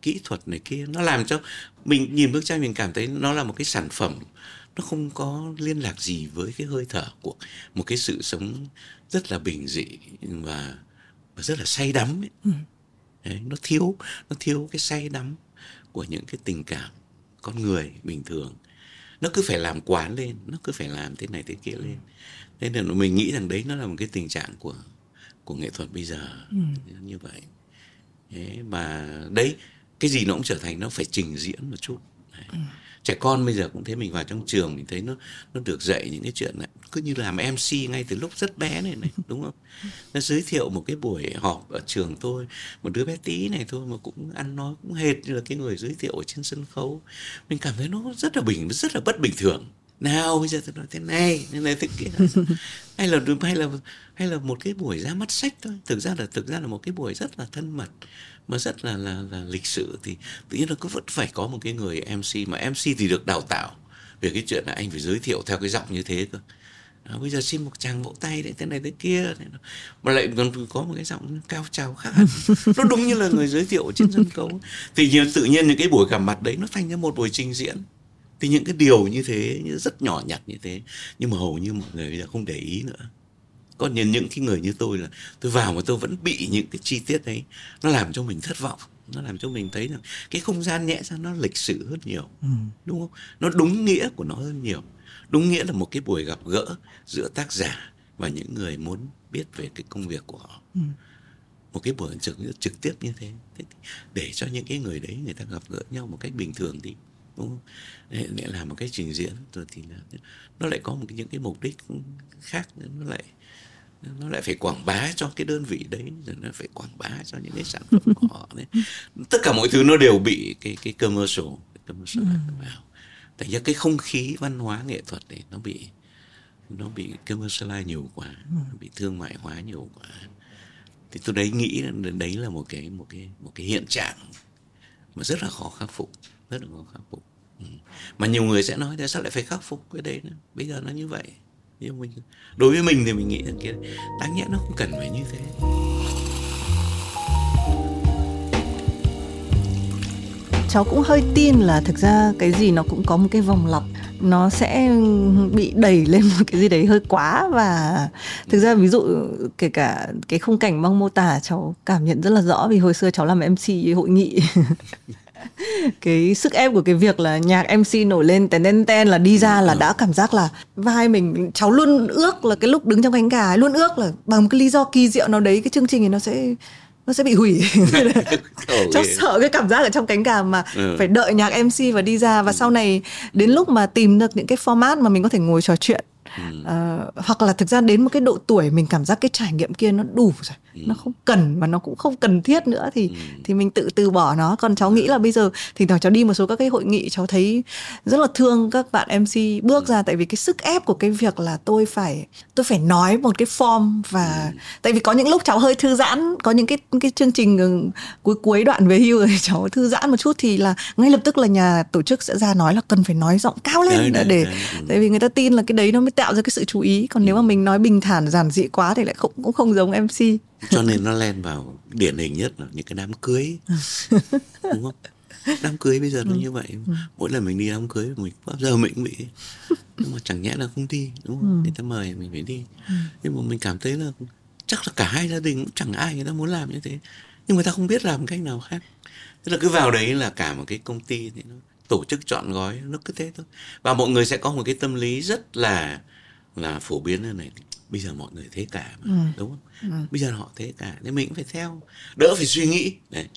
S2: kỹ thuật này kia. Nó làm cho mình nhìn bức tranh mình cảm thấy nó là một cái sản phẩm nó không có liên lạc gì với cái hơi thở của một cái sự sống rất là bình dị và, và rất là say đắm ấy. Ừ. Đấy, nó thiếu nó thiếu cái say đắm của những cái tình cảm con người bình thường nó cứ phải làm quán lên nó cứ phải làm thế này thế kia lên nên là mình nghĩ rằng đấy nó là một cái tình trạng của của nghệ thuật bây giờ ừ. như vậy thế mà đấy cái gì nó cũng trở thành nó phải trình diễn một chút ừ. Trẻ con bây giờ cũng thấy mình vào trong trường mình thấy nó nó được dạy những cái chuyện này. Cứ như làm mc ngay từ lúc rất bé này này đúng không? *laughs* Nó giới thiệu một cái buổi họp ở trường tôi một đứa bé tí này thôi mà cũng ăn nói cũng hệt như là cái người giới thiệu ở trên sân khấu. Mình cảm thấy nó rất là bình rất là bất bình thường. Nào bây giờ tôi nói thế này thế này thế kia. *laughs* Hay là hay là hay là một cái buổi ra mắt sách thôi. Thực ra là thực ra là một cái buổi rất là thân mật mà rất là là, là lịch sự thì tự nhiên là cứ vẫn phải có một cái người mc mà mc thì được đào tạo về cái chuyện là anh phải giới thiệu theo cái giọng như thế cơ. À, bây giờ xin một chàng vỗ tay đấy thế này thế kia mà lại còn có một cái giọng cao trào khác nó đúng như là người giới thiệu trên sân khấu. Thì tự nhiên những cái buổi gặp mặt đấy nó thành ra một buổi trình diễn. Thì những cái điều như thế rất nhỏ nhặt như thế. Nhưng mà hầu như mọi người bây giờ không để ý nữa còn nhìn những cái người như tôi là tôi vào mà tôi vẫn bị những cái chi tiết đấy nó làm cho mình thất vọng nó làm cho mình thấy rằng cái không gian nhẹ ra nó lịch sự hơn nhiều ừ. đúng không nó đúng nghĩa của nó hơn nhiều đúng nghĩa là một cái buổi gặp gỡ giữa tác giả và những người muốn biết về cái công việc của họ ừ. một cái buổi trực trực tiếp như thế để cho những cái người đấy người ta gặp gỡ nhau một cách bình thường đi đúng không? Để, để làm một cái trình diễn rồi thì là, nó lại có một cái, những cái mục đích khác nó lại nó lại phải quảng bá cho cái đơn vị đấy rồi nó phải quảng bá cho những cái sản phẩm của họ đấy tất cả mọi thứ nó đều bị cái cái commercial cái commercial ừ. vào tại ra cái không khí văn hóa nghệ thuật này nó bị nó bị commercialize nhiều quá ừ. nó bị thương mại hóa nhiều quá thì tôi đấy nghĩ đấy là một cái một cái một cái hiện trạng mà rất là khó khắc phục rất là khó khắc phục ừ. mà nhiều người sẽ nói tại sao lại phải khắc phục cái đấy nữa bây giờ nó như vậy nhưng mình đối với mình thì mình nghĩ rằng cái đáng nhẽ nó không cần phải như thế.
S1: Cháu cũng hơi tin là thực ra cái gì nó cũng có một cái vòng lặp. Nó sẽ bị đẩy lên một cái gì đấy hơi quá và thực ra ví dụ kể cả cái khung cảnh mong mô tả, cháu cảm nhận rất là rõ vì hồi xưa cháu làm mc hội nghị. *laughs* *laughs* cái sức ép của cái việc là nhạc MC nổi lên tên tên tên là đi ra là đã cảm giác là vai mình cháu luôn ước là cái lúc đứng trong cánh gà luôn ước là bằng một cái lý do kỳ diệu nào đấy cái chương trình này nó sẽ nó sẽ bị hủy. *laughs* Cháu sợ cái cảm giác ở trong cánh gà mà ừ. phải đợi nhạc MC và đi ra và ừ. sau này đến lúc mà tìm được những cái format mà mình có thể ngồi trò chuyện uh, hoặc là thực ra đến một cái độ tuổi mình cảm giác cái trải nghiệm kia nó đủ rồi ừ. nó không cần mà nó cũng không cần thiết nữa thì ừ. thì mình tự từ bỏ nó còn cháu nghĩ là bây giờ thỉnh thoảng cháu đi một số các cái hội nghị cháu thấy rất là thương các bạn mc bước ừ. ra tại vì cái sức ép của cái việc là tôi phải tôi phải nói một cái form và ừ. tại vì có những lúc cháu hơi thư giãn có những cái cái chương trình ừ, cuối cuối đoạn về hưu rồi *laughs* cháu thư giãn một chút thì là ngay lập tức là nhà tổ chức sẽ ra nói là cần phải nói giọng cao lên đấy, để đấy, đấy. tại vì người ta tin là cái đấy nó mới tạo ra cái sự chú ý còn ừ. nếu mà mình nói bình thản giản dị quá thì lại không cũng không giống mc
S2: cho nên nó len vào điển hình nhất là những cái đám cưới. *laughs* Đúng không? Đám cưới bây giờ nó ừ. như vậy. Ừ. mỗi lần mình đi đám cưới mình bao giờ mình cũng bị. Nhưng mà chẳng nhẽ là không đi đúng không? Ừ. người ta mời mình phải đi. Ừ. nhưng mà mình cảm thấy là chắc là cả hai gia đình cũng chẳng ai người ta muốn làm như thế. Nhưng người ta không biết làm cách nào khác. Tức là cứ vào đấy là cả một cái công ty thì nó tổ chức chọn gói nó cứ thế thôi. Và mọi người sẽ có một cái tâm lý rất là là phổ biến như này bây giờ mọi người thế cả mà, ừ. đúng không? Ừ. bây giờ họ thế cả nên mình cũng phải theo. Đỡ phải suy nghĩ. Đấy.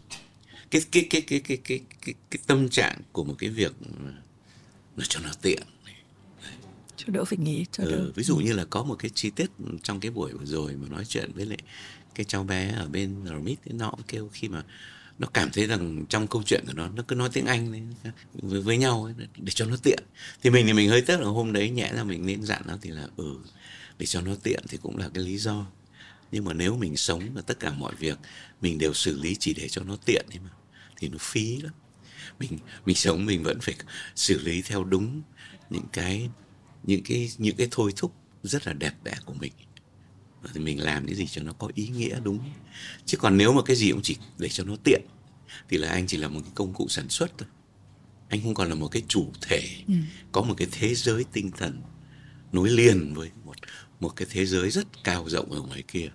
S2: Cái cái cái cái cái cái cái, cái tâm trạng của một cái việc là cho nó tiện.
S1: Cho đỡ phải nghĩ cho
S2: ừ,
S1: đỡ
S2: ví dụ như là có một cái chi tiết trong cái buổi vừa rồi mà nói chuyện với lại cái cháu bé ở bên Remit nó cũng kêu khi mà nó cảm thấy rằng trong câu chuyện của nó nó cứ nói tiếng Anh đấy, với, với nhau ấy, để cho nó tiện. Thì mình thì mình hơi tiếc là hôm đấy nhẽ ra mình nên dặn nó thì là ừ để cho nó tiện thì cũng là cái lý do. Nhưng mà nếu mình sống là tất cả mọi việc mình đều xử lý chỉ để cho nó tiện ấy mà thì nó phí lắm. Mình mình sống mình vẫn phải xử lý theo đúng những cái những cái những cái thôi thúc rất là đẹp đẽ của mình. Thì mình làm cái gì cho nó có ý nghĩa đúng. Chứ còn nếu mà cái gì cũng chỉ để cho nó tiện thì là anh chỉ là một cái công cụ sản xuất thôi. Anh không còn là một cái chủ thể. Ừ. có một cái thế giới tinh thần nối liền với một cái thế giới rất cao rộng ở ngoài kia.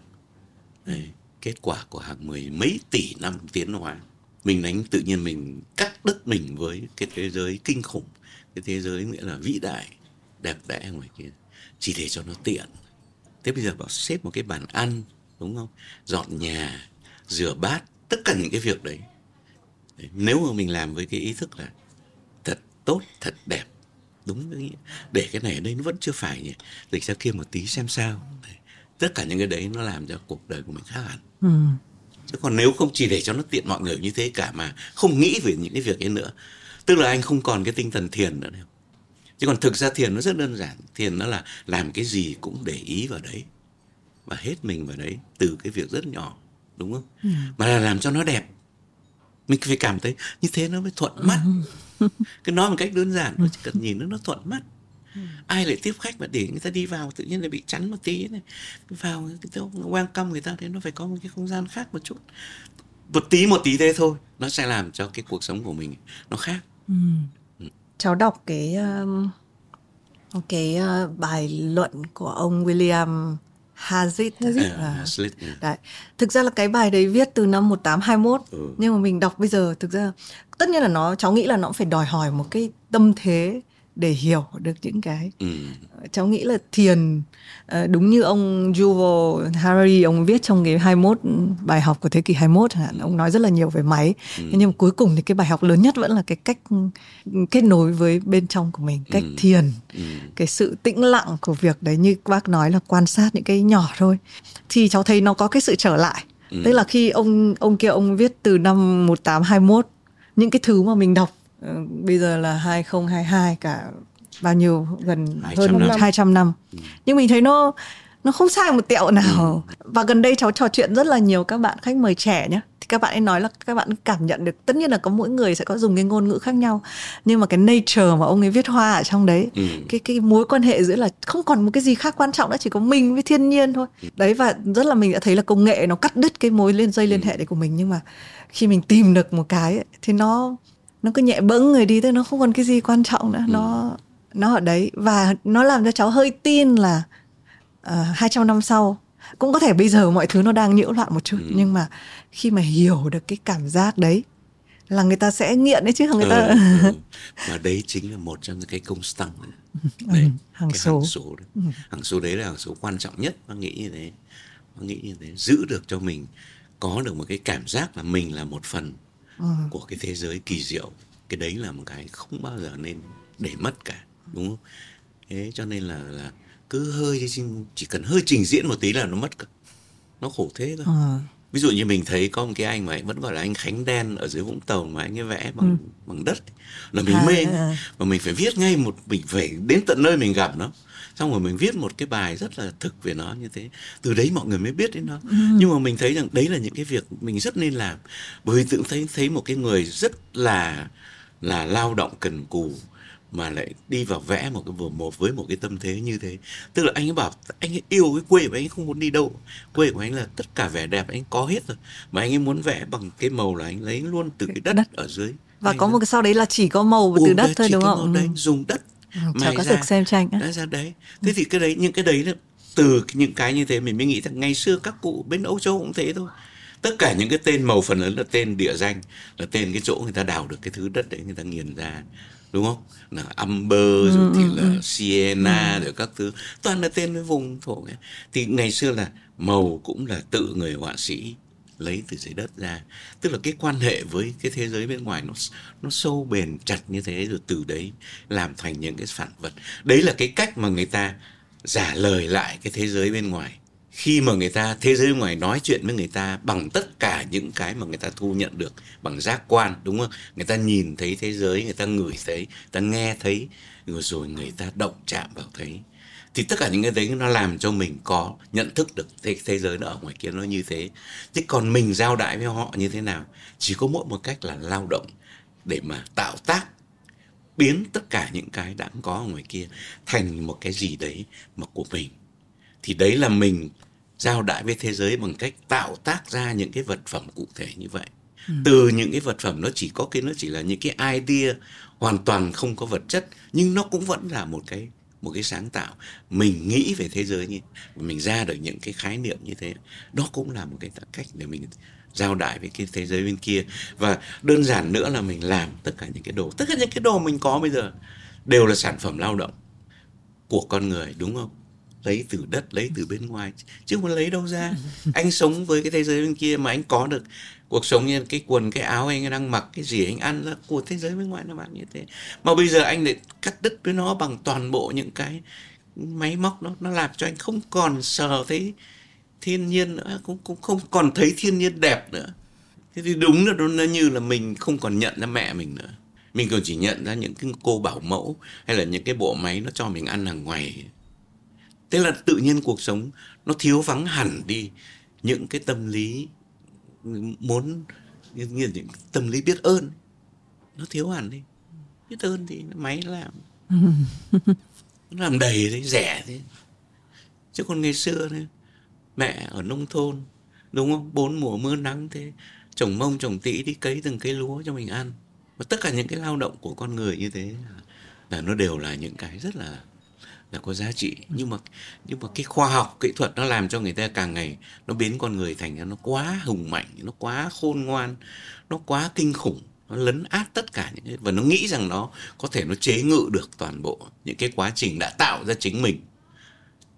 S2: Đấy, kết quả của hàng mười mấy tỷ năm tiến hóa. Mình đánh tự nhiên mình cắt đứt mình với cái thế giới kinh khủng cái thế giới nghĩa là vĩ đại đẹp đẽ ngoài kia chỉ để cho nó tiện. Thế bây giờ bảo xếp một cái bàn ăn đúng không? Dọn nhà rửa bát tất cả những cái việc đấy nếu mà mình làm với cái ý thức là thật tốt thật đẹp đúng với nghĩa. Để cái này ở đây nó vẫn chưa phải nhỉ. Để ra kia một tí xem sao. Đấy. tất cả những cái đấy nó làm cho cuộc đời của mình khác hẳn. Ừ. chứ còn nếu không chỉ để cho nó tiện mọi người như thế cả mà không nghĩ về những cái việc ấy nữa. Tức là anh không còn cái tinh thần thiền nữa đâu chứ còn thực ra thiền nó rất đơn giản. Thiền nó là làm cái gì cũng để ý vào đấy. Và hết mình vào đấy từ cái việc rất nhỏ. Đúng không? Ừ. mà là làm cho nó đẹp. Mình phải cảm thấy như thế nó mới thuận mắt. Ừ. cái nói một cách đơn giản nó chỉ cần nhìn nó nó thuận mắt. Ừ. ai lại tiếp khách mà để người ta đi vào tự nhiên lại bị chắn một tí này. Vào cái quan căm người ta thế nó phải có một cái không gian khác một chút. Một tí một tí thế thôi nó sẽ làm cho cái cuộc sống của mình nó khác. Ừ.
S1: Cháu đọc cái um, cái uh, bài luận của ông William Hazlitt, Hazlitt. À, Hazlitt. Đấy. Thực ra là cái bài đấy viết từ năm 1821 ừ. nhưng mà mình đọc bây giờ thực ra tất nhiên là nó cháu nghĩ là nó phải đòi hỏi một cái tâm thế để hiểu được những cái ừ. cháu nghĩ là thiền ờ, đúng như ông Yuval Harari ông viết trong cái 21 bài học của thế kỷ 21 chẳng hạn ông nói rất là nhiều về máy ừ. nhưng mà cuối cùng thì cái bài học lớn nhất vẫn là cái cách kết nối với bên trong của mình cách ừ. thiền ừ. cái sự tĩnh lặng của việc đấy như bác nói là quan sát những cái nhỏ thôi thì cháu thấy nó có cái sự trở lại ừ. tức là khi ông ông kia ông viết từ năm 1821 những cái thứ mà mình đọc Ờ, bây giờ là 2022 cả bao nhiêu gần 200 hơn năm. 200 năm. Ừ. Nhưng mình thấy nó nó không sai một tẹo nào. Ừ. Và gần đây cháu trò chuyện rất là nhiều các bạn khách mời trẻ nhé. Thì các bạn ấy nói là các bạn cảm nhận được tất nhiên là có mỗi người sẽ có dùng cái ngôn ngữ khác nhau. Nhưng mà cái nature mà ông ấy viết hoa ở trong đấy, ừ. cái cái mối quan hệ giữa là không còn một cái gì khác quan trọng nữa chỉ có mình với thiên nhiên thôi. Ừ. Đấy và rất là mình đã thấy là công nghệ nó cắt đứt cái mối liên dây liên hệ đấy của mình nhưng mà khi mình tìm được một cái ấy, thì nó nó cứ nhẹ bẫng người đi tức nó không còn cái gì quan trọng nữa ừ. nó nó ở đấy và nó làm cho cháu hơi tin là uh, 200 năm sau cũng có thể bây giờ mọi thứ nó đang nhiễu loạn một chút ừ. nhưng mà khi mà hiểu được cái cảm giác đấy là người ta sẽ nghiện đấy chứ người ta ừ,
S2: ừ. *laughs* mà đấy chính là một trong những cái công tăng đấy, ừ, hàng cái số hàng số đấy. Ừ. hàng số đấy là hàng số quan trọng nhất nó nghĩ như thế nó nghĩ như thế giữ được cho mình có được một cái cảm giác là mình là một phần ừ. của cái thế giới kỳ diệu cái đấy là một cái không bao giờ nên để mất cả đúng không thế cho nên là là cứ hơi chỉ cần hơi trình diễn một tí là nó mất cả nó khổ thế thôi ừ. ví dụ như mình thấy có một cái anh mà vẫn gọi là anh khánh đen ở dưới vũng tàu mà anh ấy vẽ bằng ừ. bằng đất là mình à, mê à. và mình phải viết ngay một mình phải đến tận nơi mình gặp nó xong rồi mình viết một cái bài rất là thực về nó như thế. Từ đấy mọi người mới biết đến nó. Ừ. nhưng mà mình thấy rằng đấy là những cái việc mình rất nên làm. Bởi vì tự thấy thấy một cái người rất là là lao động cần cù mà lại đi vào vẽ một cái vừa một với một cái tâm thế như thế. Tức là anh ấy bảo anh ấy yêu cái quê của anh ấy không muốn đi đâu. Quê của anh là tất cả vẻ đẹp anh có hết rồi. Mà anh ấy muốn vẽ bằng cái màu là anh lấy luôn từ cái đất, đất. ở dưới.
S1: Và Hay có một cái sau đấy là chỉ có màu từ đất thôi đúng không?
S2: đấy, dùng đất.
S1: ừ, mày có ra, được xem tranh
S2: đã ra đấy thế thì cái đấy những cái đấy từ những cái như thế mình mới nghĩ rằng ngày xưa các cụ bên Âu Châu cũng thế thôi tất cả những cái tên màu phần lớn là tên địa danh là tên cái chỗ người ta đào được cái thứ đất đấy người ta nghiền ra đúng không là Amber ừ, rồi thì ừ, là ừ. Siena ừ. rồi các thứ toàn là tên cái vùng thổ ấy. thì ngày xưa là màu cũng là tự người họa sĩ lấy từ dưới đất ra. Tức là cái quan hệ với cái thế giới bên ngoài nó nó sâu bền chặt như thế rồi từ đấy làm thành những cái phản vật. Đấy là cái cách mà người ta giả lời lại cái thế giới bên ngoài. Khi mà người ta, thế giới bên ngoài nói chuyện với người ta bằng tất cả những cái mà người ta thu nhận được bằng giác quan, đúng không? Người ta nhìn thấy thế giới, người ta ngửi thấy, người ta nghe thấy rồi rồi người ta động chạm vào thấy thì tất cả những cái đấy nó làm cho mình có nhận thức được thế, thế giới nó ở ngoài kia nó như thế. Chứ còn mình giao đại với họ như thế nào? Chỉ có mỗi một cách là lao động để mà tạo tác biến tất cả những cái đã có ở ngoài kia thành một cái gì đấy mà của mình. Thì đấy là mình giao đại với thế giới bằng cách tạo tác ra những cái vật phẩm cụ thể như vậy. Ừ. từ những cái vật phẩm nó chỉ có cái nó chỉ là những cái idea hoàn toàn không có vật chất nhưng nó cũng vẫn là một cái một cái sáng tạo. Mình nghĩ về thế giới như mình ra được những cái khái niệm như thế, đó cũng là một cái cách để mình giao đại với cái thế giới bên kia. Và đơn giản nữa là mình làm tất cả những cái đồ, tất cả những cái đồ mình có bây giờ đều là sản phẩm lao động của con người, đúng không? Lấy từ đất lấy từ bên ngoài chứ không lấy đâu ra. *laughs* Anh sống với cái thế giới bên kia mà anh có được cuộc sống như cái quần cái áo anh đang mặc cái gì anh ăn là của thế giới bên ngoài nó bạn như thế. Mà bây giờ anh lại cắt đứt với nó bằng toàn bộ những cái máy móc nó nó làm cho anh không còn sờ thấy thiên nhiên nữa cũng cũng không còn thấy thiên nhiên đẹp nữa. Thế thì đúng là nó như là mình không còn nhận ra mẹ mình nữa. Mình còn chỉ nhận ra những cái cô bảo mẫu hay là những cái bộ máy nó cho mình ăn hàng ngày thế là tự nhiên cuộc sống nó thiếu vắng hẳn đi những cái tâm lý muốn như, như những tâm lý biết ơn. Nó thiếu hẳn đi. Biết ơn thì máy làm. Nó làm đầy đấy rẻ thế. Chứ còn ngày xưa này mẹ ở nông thôn đúng không? Bốn mùa mưa nắng thế. Trồng mông trồng tỉ đi cấy từng cây lúa cho mình ăn. Và tất cả những cái lao động của con người như thế là nó đều là những cái rất là là có giá trị nhưng mà nhưng mà cái khoa học kỹ thuật nó làm cho người ta càng ngày nó biến con người thành nó quá hùng mạnh nó quá khôn ngoan nó quá kinh khủng nó lấn át tất cả những cái và nó nghĩ rằng nó có thể nó chế ngự được toàn bộ những cái quá trình đã tạo ra chính mình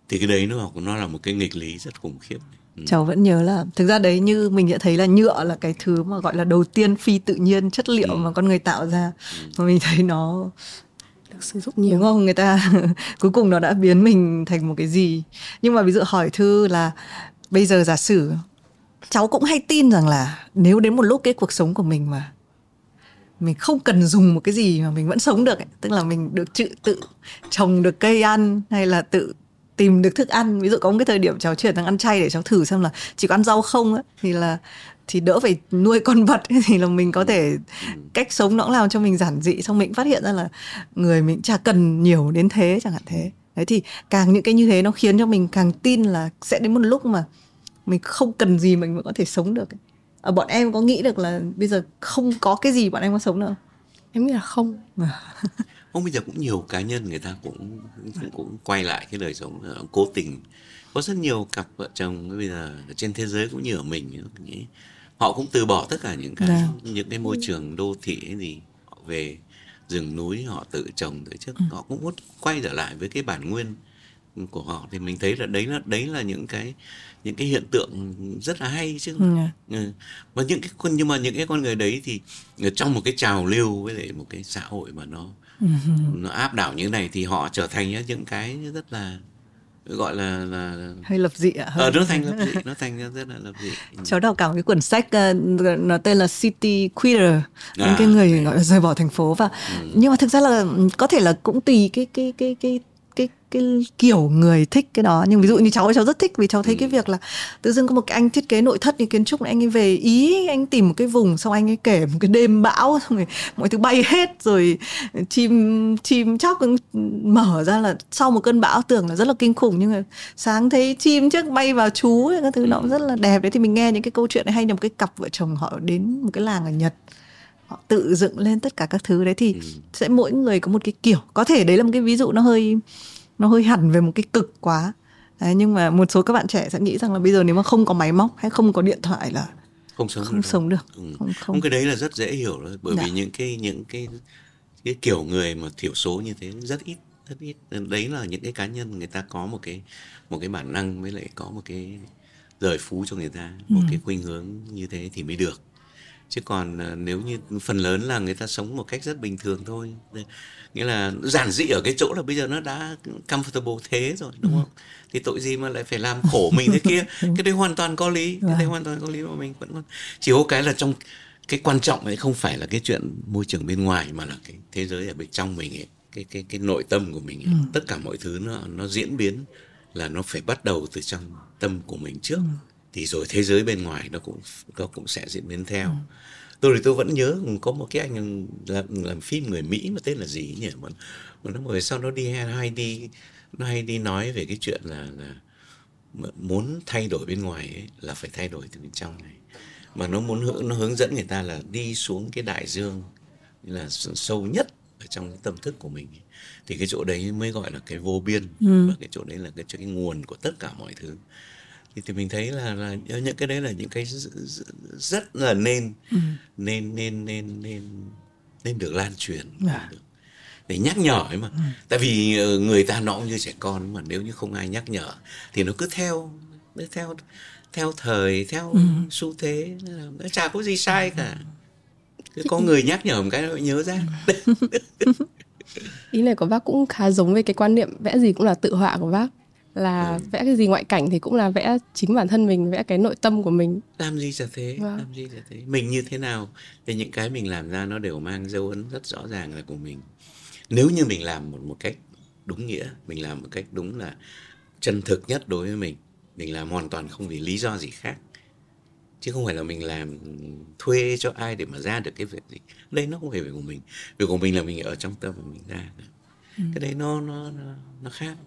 S2: thì cái đấy nó nó là một cái nghịch lý rất khủng khiếp
S1: ừ. cháu vẫn nhớ là thực ra đấy như mình đã thấy là nhựa là cái thứ mà gọi là đầu tiên phi tự nhiên chất liệu ừ. mà con người tạo ra ừ. mà mình thấy nó được sử dụng nhiều. Đúng không? Người ta *laughs* cuối cùng nó đã biến mình thành một cái gì? Nhưng mà ví dụ hỏi thư là bây giờ giả sử cháu cũng hay tin rằng là nếu đến một lúc cái cuộc sống của mình mà mình không cần dùng một cái gì mà mình vẫn sống được ấy. tức là mình được tự tự trồng được cây ăn hay là tự tìm được thức ăn. Ví dụ có một cái thời điểm cháu chuyển sang ăn chay để cháu thử xem là chỉ có ăn rau không á, thì là thì đỡ phải nuôi con vật. *laughs* Thì là mình có thể cách sống nó cũng làm cho mình giản dị xong mình phát hiện ra là người mình chả cần nhiều đến thế chẳng hạn thế. Đấy thì càng những cái như thế nó khiến cho mình càng tin là sẽ đến một lúc mà mình không cần gì mình vẫn có thể sống được à, bọn em có nghĩ được là bây giờ không có cái gì bọn em có sống được
S3: em nghĩ là không. *laughs*
S2: Không bây giờ cũng nhiều cá nhân người ta cũng cũng, cũng quay lại cái đời sống cố tình. Có rất nhiều cặp vợ chồng bây giờ trên thế giới cũng như ở mình nghĩ họ cũng từ bỏ tất cả những cái Đà. Vâng. những cái môi trường đô thị gì họ về rừng núi họ tự trồng tự trước ừ. họ cũng muốn quay trở lại với cái bản nguyên của họ thì mình thấy là đấy là đấy là những cái những cái hiện tượng rất là hay chứ ừ. ừ. và những cái con nhưng mà những cái con người đấy thì trong một cái trào lưu với lại một cái xã hội mà nó ừ. nó áp đảo như này thì họ trở thành những cái rất là gọi là là
S1: hơi lập dị ạ
S2: ờ nó thành *laughs* lập dị nó thành rất là lập dị
S1: ừ. cháu đọc cả một cái quyển sách uh, nó tên là City Queer à, những cái người gọi là rời bỏ thành phố và ừ. nhưng mà thực ra là có thể là cũng tùy cái cái cái cái cái cái kiểu người thích cái đó. Nhưng ví dụ như cháu cháu rất thích vì cháu thấy ừ. cái việc là tự dưng có một cái anh thiết kế nội thất như kiến trúc này anh ấy về ý anh tìm một cái vùng xong anh ấy kể một cái đêm bão *laughs* xong rồi mọi thứ bay hết rồi chim chim chóc mở ra là sau một cơn bão tưởng là rất là kinh khủng nhưng mà sáng thấy chim trước bay vào chú các thứ nó cũng rất là đẹp. Đấy thì mình nghe những cái câu chuyện này hay là một cái cặp vợ chồng họ đến một cái làng ở Nhật họ tự dựng lên tất cả các thứ đấy thì ừ. sẽ mỗi người có một cái kiểu có thể đấy là một cái ví dụ nó hơi nó hơi hẳn về một cái cực quá đấy, nhưng mà một số các bạn trẻ sẽ nghĩ rằng là bây giờ nếu mà không có máy móc hay không có điện thoại là
S2: không sống
S1: không
S2: được
S1: sống được
S2: ừ. không, không cái đấy là rất dễ hiểu rồi bởi dạ. vì những cái những cái cái kiểu người mà thiểu số như thế rất ít rất ít đấy là những cái cá nhân người ta có một cái một cái bản năng với lại có một cái rời phú cho người ta một ừ. cái khuynh hướng như thế thì mới được chứ còn à, nếu như phần lớn là người ta sống một cách rất bình thường thôi nghĩa là giản dị ở cái chỗ là bây giờ nó đã comfortable thế rồi đúng ừ. không thì tội gì mà lại phải làm khổ mình thế kia *laughs* cái đấy hoàn toàn có lý cái đấy vâng. hoàn toàn có lý mà mình vẫn chỉ có cái là trong cái quan trọng ấy không phải là cái chuyện môi trường bên ngoài mà là cái thế giới ở bên trong mình ấy cái cái cái nội tâm của mình ấy. Ừ. tất cả mọi thứ nó nó diễn biến là nó phải bắt đầu từ trong tâm của mình trước ừ. Thì rồi thế giới bên ngoài nó cũng nó cũng sẽ diễn biến theo. Ừ. tôi thì tôi vẫn nhớ có một cái anh làm, làm phim người mỹ mà tên là gì nhỉ? Mà, mà nó về sau nó đi hay đi nó hay đi nói về cái chuyện là là muốn thay đổi bên ngoài ấy, là phải thay đổi từ bên trong này. Mà nó muốn hướng nó hướng dẫn người ta là đi xuống cái đại dương là sâu nhất ở trong cái tâm thức của mình thì cái chỗ đấy mới gọi là cái vô biên. Ừ. và cái chỗ đấy là cái, cái nguồn của tất cả mọi thứ thì, thì mình thấy là là những cái đấy là những cái rất là nên ừ. nên nên nên nên nên được lan truyền à. để nhắc nhở ấy mà ừ. tại vì ờ, người ta nó cũng như trẻ con mà nếu như không ai nhắc nhở thì nó cứ theo nó theo theo thời theo ừ. xu thế nó chả có gì sai cả cứ có người nhắc nhở một cái nó nhớ ra *laughs*
S3: ý này của bác cũng khá giống với cái quan niệm vẽ gì cũng là tự họa của bác là ừ. vẽ cái gì ngoại cảnh thì cũng là vẽ chính bản thân mình vẽ cái nội tâm của mình.
S2: Làm gì chả thế vâng. làm gì chả thế. Mình như thế nào thì những cái mình làm ra nó đều mang dấu ấn rất rõ ràng là của mình. Nếu như mình làm một một cách đúng nghĩa mình làm một cách đúng là chân thực nhất đối với mình mình làm hoàn toàn không vì lý do gì khác. Chứ không phải là mình làm thuê cho ai để mà ra được cái việc gì. Đây nó không phải việc của mình. Việc của mình là mình ở trong tâm của mình ra. Ừ. cái đấy nó nó nó nó khác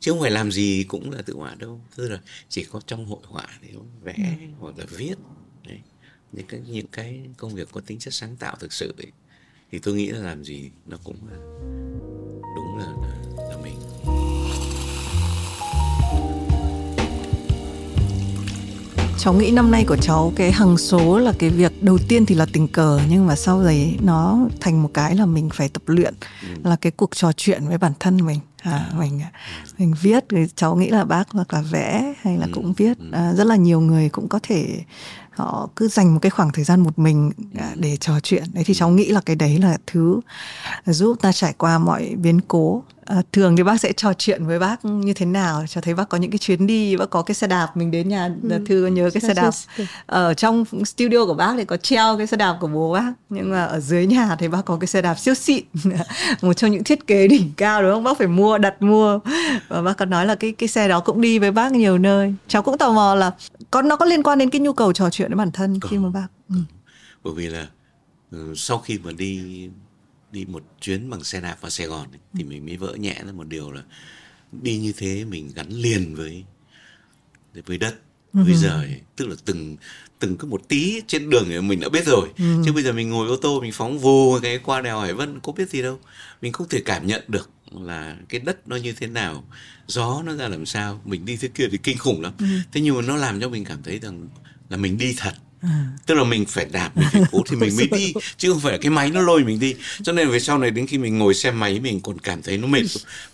S2: chứ không phải làm gì cũng là tự họa đâu tức là chỉ có trong hội họa thì vẽ ừ. hoặc là viết đấy. những cái những cái công việc có tính chất sáng tạo thực sự ấy, thì tôi nghĩ là làm gì nó cũng là đúng là là, là mình
S1: cháu nghĩ năm nay của cháu cái hằng số là cái việc đầu tiên thì là tình cờ nhưng mà sau đấy nó thành một cái là mình phải tập luyện ừ. là cái cuộc trò chuyện với bản thân mình à, mình mình viết thì cháu nghĩ là bác hoặc là vẽ hay là ừ. cũng viết. ừ. à, rất là nhiều người cũng có thể họ cứ dành một cái khoảng thời gian một mình à, để trò chuyện. Đấy thì cháu nghĩ là cái đấy là thứ giúp ta trải qua mọi biến cố à, thường thì bác sẽ trò chuyện với bác như thế nào cho thấy bác có những cái chuyến đi bác có cái xe đạp mình đến nhà ừ. thư nhớ cái xe đạp. Ở trong studio của bác thì có treo cái xe đạp của bố bác nhưng mà ở dưới nhà thì bác có cái xe đạp siêu xịn *laughs* một trong những thiết kế đỉnh cao đúng không? Bác phải mua đặt mua. Và bác có nói là cái cái xe đó cũng đi với bác nhiều nơi. Cháu cũng tò mò là có nó có liên quan đến cái nhu cầu trò chuyện với bản thân khi mà bác? Ừ.
S2: bởi vì là ừ, sau khi mà đi đi một chuyến bằng xe đạp vào Sài Gòn ấy, thì mình mới vỡ nhẹ ra một điều là đi như thế mình gắn liền với với đất với ừ. giờ ấy. tức là từng từng cứ một tí trên đường thì mình đã biết rồi ừ. chứ bây giờ mình ngồi ô tô mình phóng vù cái qua đèo hải vân có biết gì đâu mình không thể cảm nhận được là cái đất nó như thế nào gió nó ra làm sao mình đi thế kia thì kinh khủng lắm ừ. thế nhưng mà nó làm cho mình cảm thấy rằng là mình đi thật À. tức là mình phải đạp mình phải cố thì mình mới đi chứ không phải cái máy nó lôi mình đi cho nên về sau này đến khi mình ngồi xe máy mình còn cảm thấy nó mệt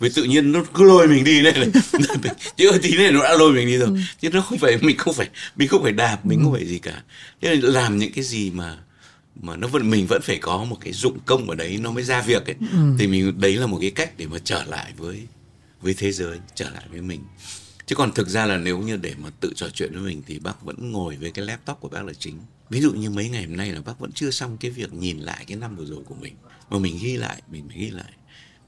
S2: vì tự nhiên nó cứ lôi mình đi này, này. chứ tí này nó đã lôi mình đi rồi ừ. chứ nó không phải mình không phải mình không phải đạp mình ừ. không phải gì cả thế là làm những cái gì mà mà nó vẫn mình vẫn phải có một cái dụng công ở đấy nó mới ra việc ấy ừ. thì mình đấy là một cái cách để mà trở lại với với thế giới trở lại với mình chứ còn thực ra là nếu như để mà tự trò chuyện với mình thì bác vẫn ngồi với cái laptop của bác là chính. Ví dụ như mấy ngày hôm nay là bác vẫn chưa xong cái việc nhìn lại cái năm vừa rồi của mình. Mà mình ghi lại, mình phải ghi lại.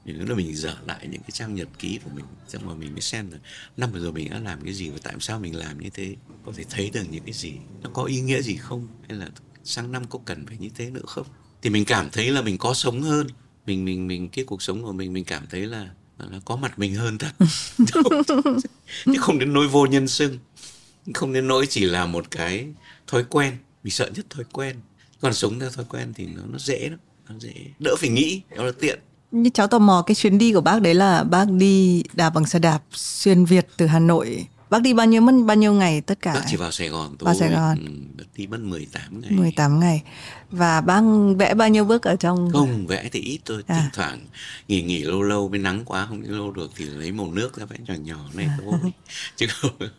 S2: Thì là mình dở lại những cái trang nhật ký của mình. Xong rồi mình mới xem là năm vừa rồi mình đã làm cái gì và tại sao mình làm như thế. Có thể thấy được những cái gì. Nó có ý nghĩa gì không? Hay là sang năm có cần phải như thế nữa không? Thì mình cảm thấy là mình có sống hơn. Mình mình mình, cái cuộc sống của mình mình cảm thấy là là có mặt mình hơn thật. Chứ không đến nỗi vô nhân sưng, không đến nỗi chỉ là một cái thói quen. Mình sợ nhất thói quen. Còn sống theo thói quen thì nó nó dễ lắm. Nó dễ. Đỡ phải nghĩ nó là tiện.
S1: Như cháu tò mò cái chuyến đi của bác đấy là bác đi đạp bằng xe đạp xuyên Việt từ Hà Nội Bác đi bao nhiêu mất bao nhiêu ngày tất cả?
S2: Bác chỉ vào Sài Gòn thôi.
S1: Vào Sài Gòn.
S2: Ừ, bác đi mất 18 ngày.
S1: 18 ngày. Và bác vẽ bao nhiêu bước ở trong?
S2: Không, vẽ thì ít thôi. À. Thỉnh thoảng nghỉ nghỉ lâu lâu bên nắng quá không đi lâu được thì lấy màu nước ra vẽ nhỏ nhỏ này thôi. *laughs* Chứ không *laughs*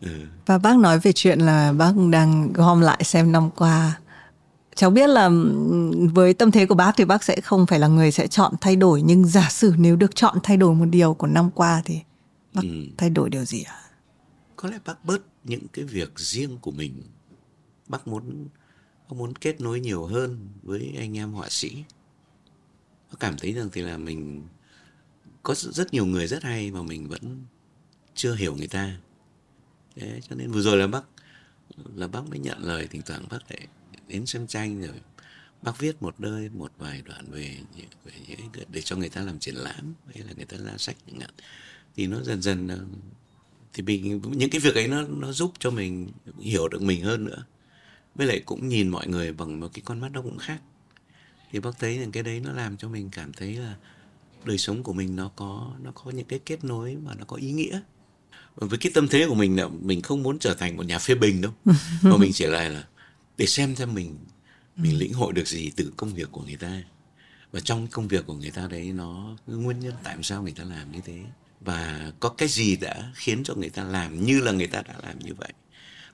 S1: ừ. Và bác nói về chuyện là bác đang gom lại xem năm qua cháu biết là với tâm thế của bác thì bác sẽ không phải là người sẽ chọn thay đổi nhưng giả sử nếu được chọn thay đổi một điều của năm qua thì bác ừ. thay đổi điều gì ạ à?
S2: có lẽ bác bớt những cái việc riêng của mình bác muốn bác muốn kết nối nhiều hơn với anh em họa sĩ bác cảm thấy rằng thì là mình có rất nhiều người rất hay mà mình vẫn chưa hiểu người ta Thế cho nên vừa rồi là bác là bác mới nhận lời thỉnh thoảng bác lại đến xem tranh rồi bác viết một nơi một vài đoạn về về những để cho người ta làm triển lãm hay là người ta ra sách chẳng hạn thì nó dần dần thì mình những cái việc ấy nó nó giúp cho mình hiểu được mình hơn nữa. Với lại cũng nhìn mọi người bằng một cái con mắt nó cũng khác. Thì bác thấy rằng cái đấy nó làm cho mình cảm thấy là đời sống của mình nó có nó có những cái kết nối mà nó có ý nghĩa. Với cái tâm thế của mình là mình không muốn trở thành một nhà phê bình đâu *laughs* mà mình chỉ là là để xem xem mình mình lĩnh hội được gì từ công việc của người ta. Và trong công việc của người ta đấy nó nguyên nhân tại sao người ta làm như thế và có cái gì đã khiến cho người ta làm như là người ta đã làm như vậy?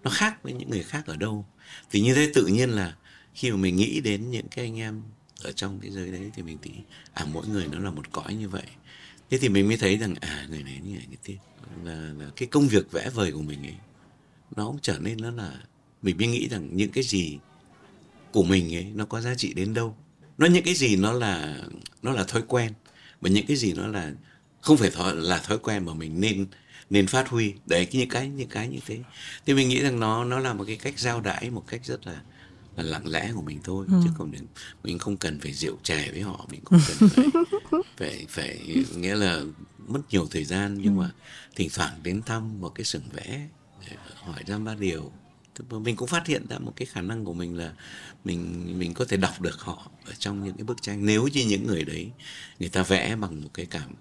S2: Nó khác với những người khác ở đâu? Thì như thế tự nhiên là khi mà mình nghĩ đến những cái anh em ở trong cái giới đấy thì mình nghĩ à mỗi người nó là một cõi như vậy. Thế thì mình mới thấy rằng à người này như này người kia. Là, là cái công việc vẽ vời của mình ấy nó cũng trở nên nó là mình mới nghĩ rằng những cái gì của mình ấy nó có giá trị đến đâu? Nó những cái gì nó là nó là thói quen và những cái gì nó là không phải thói, là thói quen mà mình nên nên phát huy. Đấy những cái những cái như thế. Thì mình nghĩ rằng nó nó là một cái cách giao đãi một cách rất là là lặng lẽ của mình thôi ừ. chứ không mình, mình không cần phải rượu chè với họ mình không cần phải *laughs* phải, phải nghĩa là mất nhiều thời gian. Nhưng ừ. mà thỉnh thoảng đến thăm một cái sừng vẽ hỏi ra ba điều. Mình cũng phát hiện ra một cái khả năng của mình là mình mình có thể đọc được họ ở trong những cái bức tranh. Nếu như những người đấy người ta vẽ bằng một cái cảm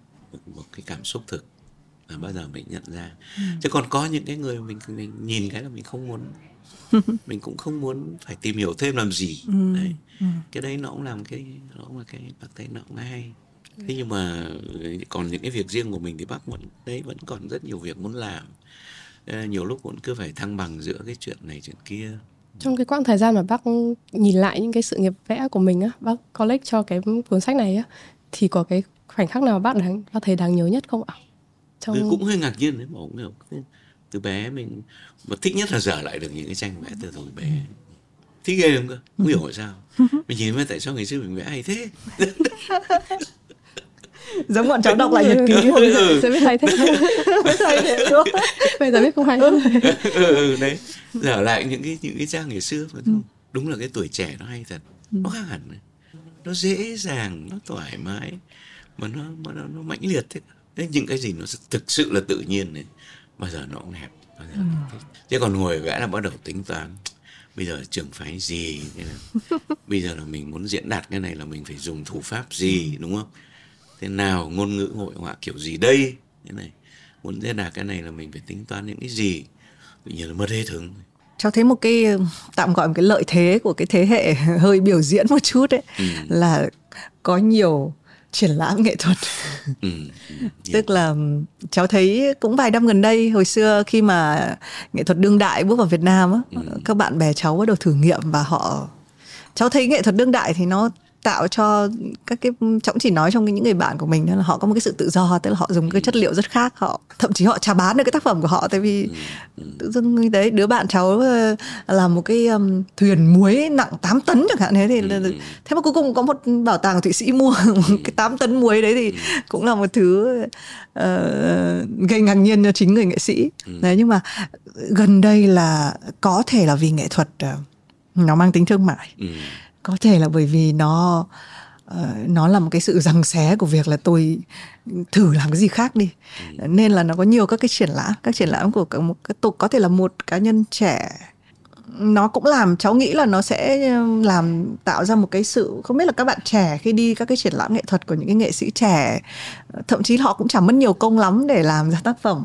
S2: một, cái cảm xúc thực là bao giờ mình nhận ra ừ. chứ còn có những cái người mình mình nhìn cái là mình không muốn *laughs* mình cũng không muốn phải tìm hiểu thêm làm gì ừ. đấy ừ. cái đấy nó cũng làm cái nó cũng là cái bác thấy nó cũng hay thế nhưng mà còn những cái việc riêng của mình thì bác vẫn đấy vẫn còn rất nhiều việc muốn làm nhiều lúc cũng cứ phải thăng bằng giữa cái chuyện này chuyện kia
S3: trong cái quãng thời gian mà bác nhìn lại những cái sự nghiệp vẽ của mình á bác collect cho cái cuốn sách này á thì có cái khoảnh khắc nào bác đáng bác thấy đáng nhớ nhất không ạ?
S2: Trong... tôi cũng hơi ngạc nhiên đấy bảo hiểu. Từ bé mình mà thích nhất là dở lại được những cái tranh vẽ từ hồi bé. Thích ghê không cơ? Không hiểu tại sao. Mình nhìn thấy tại sao ngày xưa mình vẽ hay thế. *laughs*
S1: Giống bọn cháu đọc lại nhật ký ừ.
S3: sẽ biết hay thế. *laughs* Biết hay thế đúng bây giờ biết không hay. Ừ,
S2: ừ, đấy. Dở lại những cái những cái trang ngày xưa mà ừ. đúng là cái tuổi trẻ nó hay thật. Ừ. nó khác hẳn. Nó dễ dàng nó thoải mái mà nó mà nó, nó mãnh liệt thế. Đấy những cái gì nó thực sự là tự nhiên này bao giờ nó cũng đẹp bao giờ ừ. chứ còn ngồi vẽ là bắt đầu tính toán bây giờ trường phái gì *laughs* bây giờ là mình muốn diễn đạt cái này là mình phải dùng thủ pháp gì đúng không? Thế nào ngôn ngữ hội họa kiểu gì đây? Thế này muốn diễn đạt cái này là mình phải tính toán những cái gì? Tự nhiên là mất hết hứng.
S1: Cho thấy một cái tạm gọi một cái lợi thế của cái thế hệ *laughs* hơi biểu diễn một chút ấy ừ. là có nhiều triển lãm nghệ thuật *laughs* ừ, ừ, tức là cháu thấy cũng vài năm gần đây hồi xưa khi mà nghệ thuật đương đại bước vào Việt Nam á ừ. các bạn bè cháu bắt đầu thử nghiệm và họ cháu thấy nghệ thuật đương đại thì nó tạo cho các cái trọng chỉ nói trong những người bạn của mình đó là họ có một cái sự tự do tức là họ dùng cái chất liệu rất khác họ thậm chí họ chả bán được cái tác phẩm của họ tại vì ừ, ừ. tự dưng như đấy đứa bạn cháu ờ, làm một cái um, thuyền muối nặng 8 tấn chẳng hạn thế thì ừ, thế mà cuối cùng có một bảo tàng thụy sĩ mua *laughs* một cái 8 tấn muối đấy thì cũng là một thứ uh, gây ngạc nhiên cho chính người nghệ sĩ. Đấy nhưng mà gần đây là có thể là vì nghệ thuật uh, nó mang tính thương mại có thể là bởi vì nó uh, nó là một cái sự rằng xé của việc là tôi thử làm cái gì khác đi ừ. nên là nó có nhiều các cái triển lãm các triển lãm của một cái có thể là một cá nhân trẻ nó cũng làm cháu nghĩ là nó sẽ làm tạo ra một cái sự không biết là các bạn trẻ khi đi các cái triển lãm nghệ thuật của những cái nghệ sĩ trẻ thậm chí họ cũng chẳng mất nhiều công lắm để làm ra tác phẩm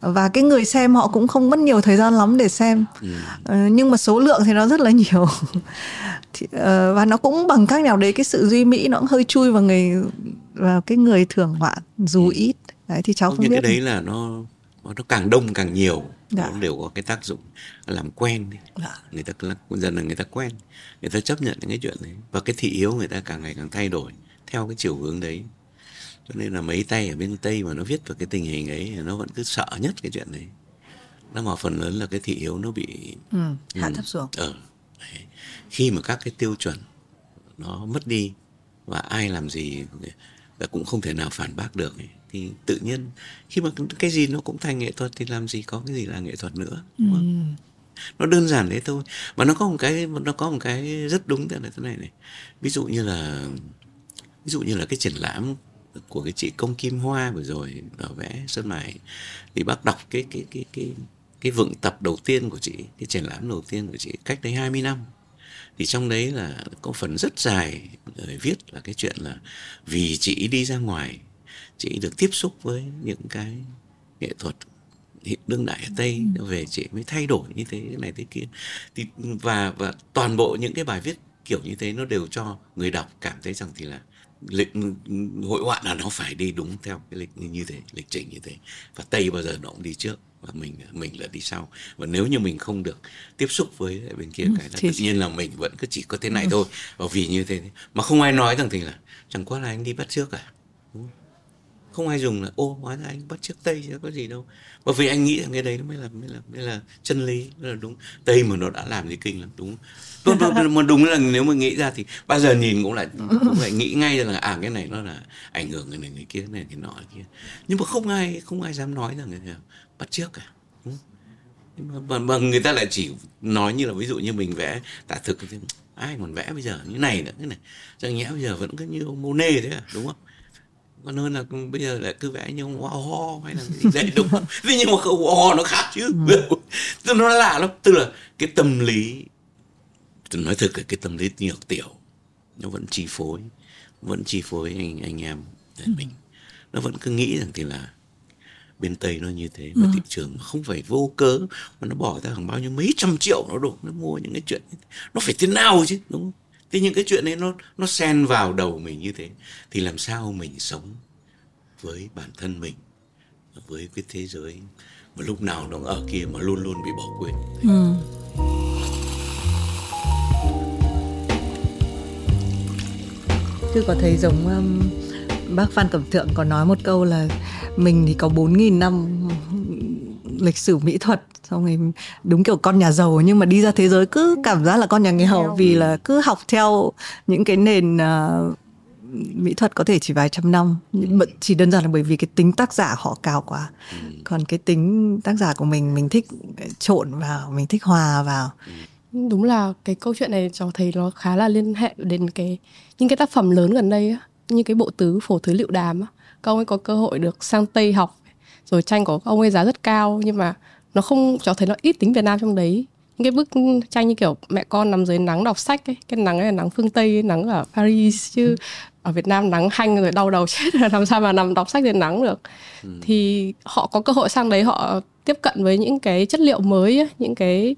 S1: và cái người xem họ cũng không mất nhiều thời gian lắm để xem ừ. Ờ, nhưng mà số lượng thì nó rất là nhiều *laughs* thì, uh, và nó cũng bằng cách nào đấy cái sự duy mỹ nó cũng hơi chui vào người vào cái người thường ngoạn dù ừ. ít đấy thì cháu không,
S2: không
S1: biết
S2: cái đấy là nó nó càng đông càng nhiều dạ. nó đều có cái tác dụng làm quen đi. Dạ. người ta dần là người ta quen người ta chấp nhận những cái chuyện đấy. Và cái thị yếu người ta càng ngày càng thay đổi theo cái chiều hướng đấy. Cho nên là mấy tay ở bên tây mà nó viết về cái tình hình ấy nó vẫn cứ sợ nhất cái chuyện đấy. Nó mà phần lớn là cái thị yếu nó bị
S1: ừ, hạ ừ, thấp xuống.
S2: Ờ khi mà các cái tiêu chuẩn nó mất đi và ai làm gì là cũng không thể nào phản bác được ấy, thì tự nhiên khi mà cái gì nó cũng thành nghệ thuật thì làm gì có cái gì là nghệ thuật nữa đúng không? Ừ nó đơn giản thế thôi. Và nó có một cái, nó có một cái rất đúng thế này thế này này. Ví dụ như là, ví dụ như là cái triển lãm của cái chị công kim hoa vừa rồi, ở vẽ sơn mài, thì bác đọc cái cái cái cái cái vựng tập đầu tiên của chị, cái triển lãm đầu tiên của chị cách đấy 20 năm. Thì trong đấy là có phần rất dài để viết là cái chuyện là vì chị đi ra ngoài, chị được tiếp xúc với những cái nghệ thuật hiện đương đại ở tây ừ. về chị mới thay đổi như thế cái này thế kia. Thì và và toàn bộ những cái bài viết kiểu như thế nó đều cho người đọc cảm thấy rằng thì là lịch hội họa là nó phải đi đúng theo cái lịch như thế lịch trình như thế. Và tây bao giờ nó cũng đi trước và mình mình là đi sau. Và nếu như mình không được tiếp xúc với bên kia ừ, cái là tự nhiên là mình vẫn cứ chỉ có thế này ừ. thôi. Và vì như thế mà không ai nói rằng thì là chẳng qua là anh đi bắt trước à không ai dùng là ô hóa ra anh bắt trước tây chứ có gì đâu. Bởi vì anh nghĩ rằng cái đấy nó mới là mới là mới là chân lý mới là đúng. Tây mà nó đã làm gì kinh lắm đúng. Mà đúng là nếu mà nghĩ ra thì bao giờ nhìn cũng lại cũng lại nghĩ ngay là à cái này nó là ảnh hưởng người này người kia cái này cái nọ cái kia. Nhưng mà không ai không ai dám nói rằng người bắt trước à. cả mà, mà người ta lại chỉ nói như là ví dụ như mình vẽ tả thực thì ai còn vẽ bây giờ? Như này nữa cái này. Chẳng nhẽ bây giờ vẫn cứ như ông Monet thế à đúng không? Còn hơn là bây giờ lại cứ vẽ như ông ho hay là gì đấy đúng không thế nhưng mà không ho nó khác chứ ừ. *laughs* nó lạ lắm tức là cái tâm lý nói thực là cái tâm lý nhược tiểu nó vẫn chi phối vẫn chi phối anh anh em ừ. mình nó vẫn cứ nghĩ rằng thì là bên tây nó như thế và ừ. thị trường không phải vô cớ mà nó bỏ ra hàng bao nhiêu mấy trăm triệu nó đổ nó mua những cái chuyện nó phải thế nào chứ đúng không thế những cái chuyện ấy nó nó xen vào đầu mình như thế thì làm sao mình sống với bản thân mình với cái thế giới mà lúc nào nó ở kia mà luôn luôn bị bỏ quên ừ.
S1: Thư có thấy giống um, bác Phan Cẩm Thượng có nói một câu là mình thì có 4.000 năm lịch sử mỹ thuật xong rồi đúng kiểu con nhà giàu nhưng mà đi ra thế giới cứ cảm giác là con nhà nghèo vì là cứ học theo những cái nền uh, mỹ thuật có thể chỉ vài trăm năm. Chỉ đơn giản là bởi vì cái tính tác giả họ cao quá. Ừ. còn cái tính tác giả của mình mình thích trộn vào mình thích hòa vào.
S3: Ừ. đúng là cái câu chuyện này cho thấy nó khá là liên hệ đến cái những cái tác phẩm lớn gần đây á như cái bộ tứ phổ thứ liệu đàm á. Các ông ấy có cơ hội được sang tây học rồi tranh của ông ấy giá rất cao nhưng mà nó không cho thấy nó ít tính Việt Nam trong đấy những cái bức tranh như kiểu mẹ con nằm dưới nắng đọc sách ấy cái nắng ấy là nắng phương Tây nắng ở Paris chứ ở Việt Nam nắng hanh rồi đau đầu *laughs* chết là làm sao mà nằm đọc sách dưới nắng được ừ. thì họ có cơ hội sang đấy họ tiếp cận với những cái chất liệu mới ấy, những cái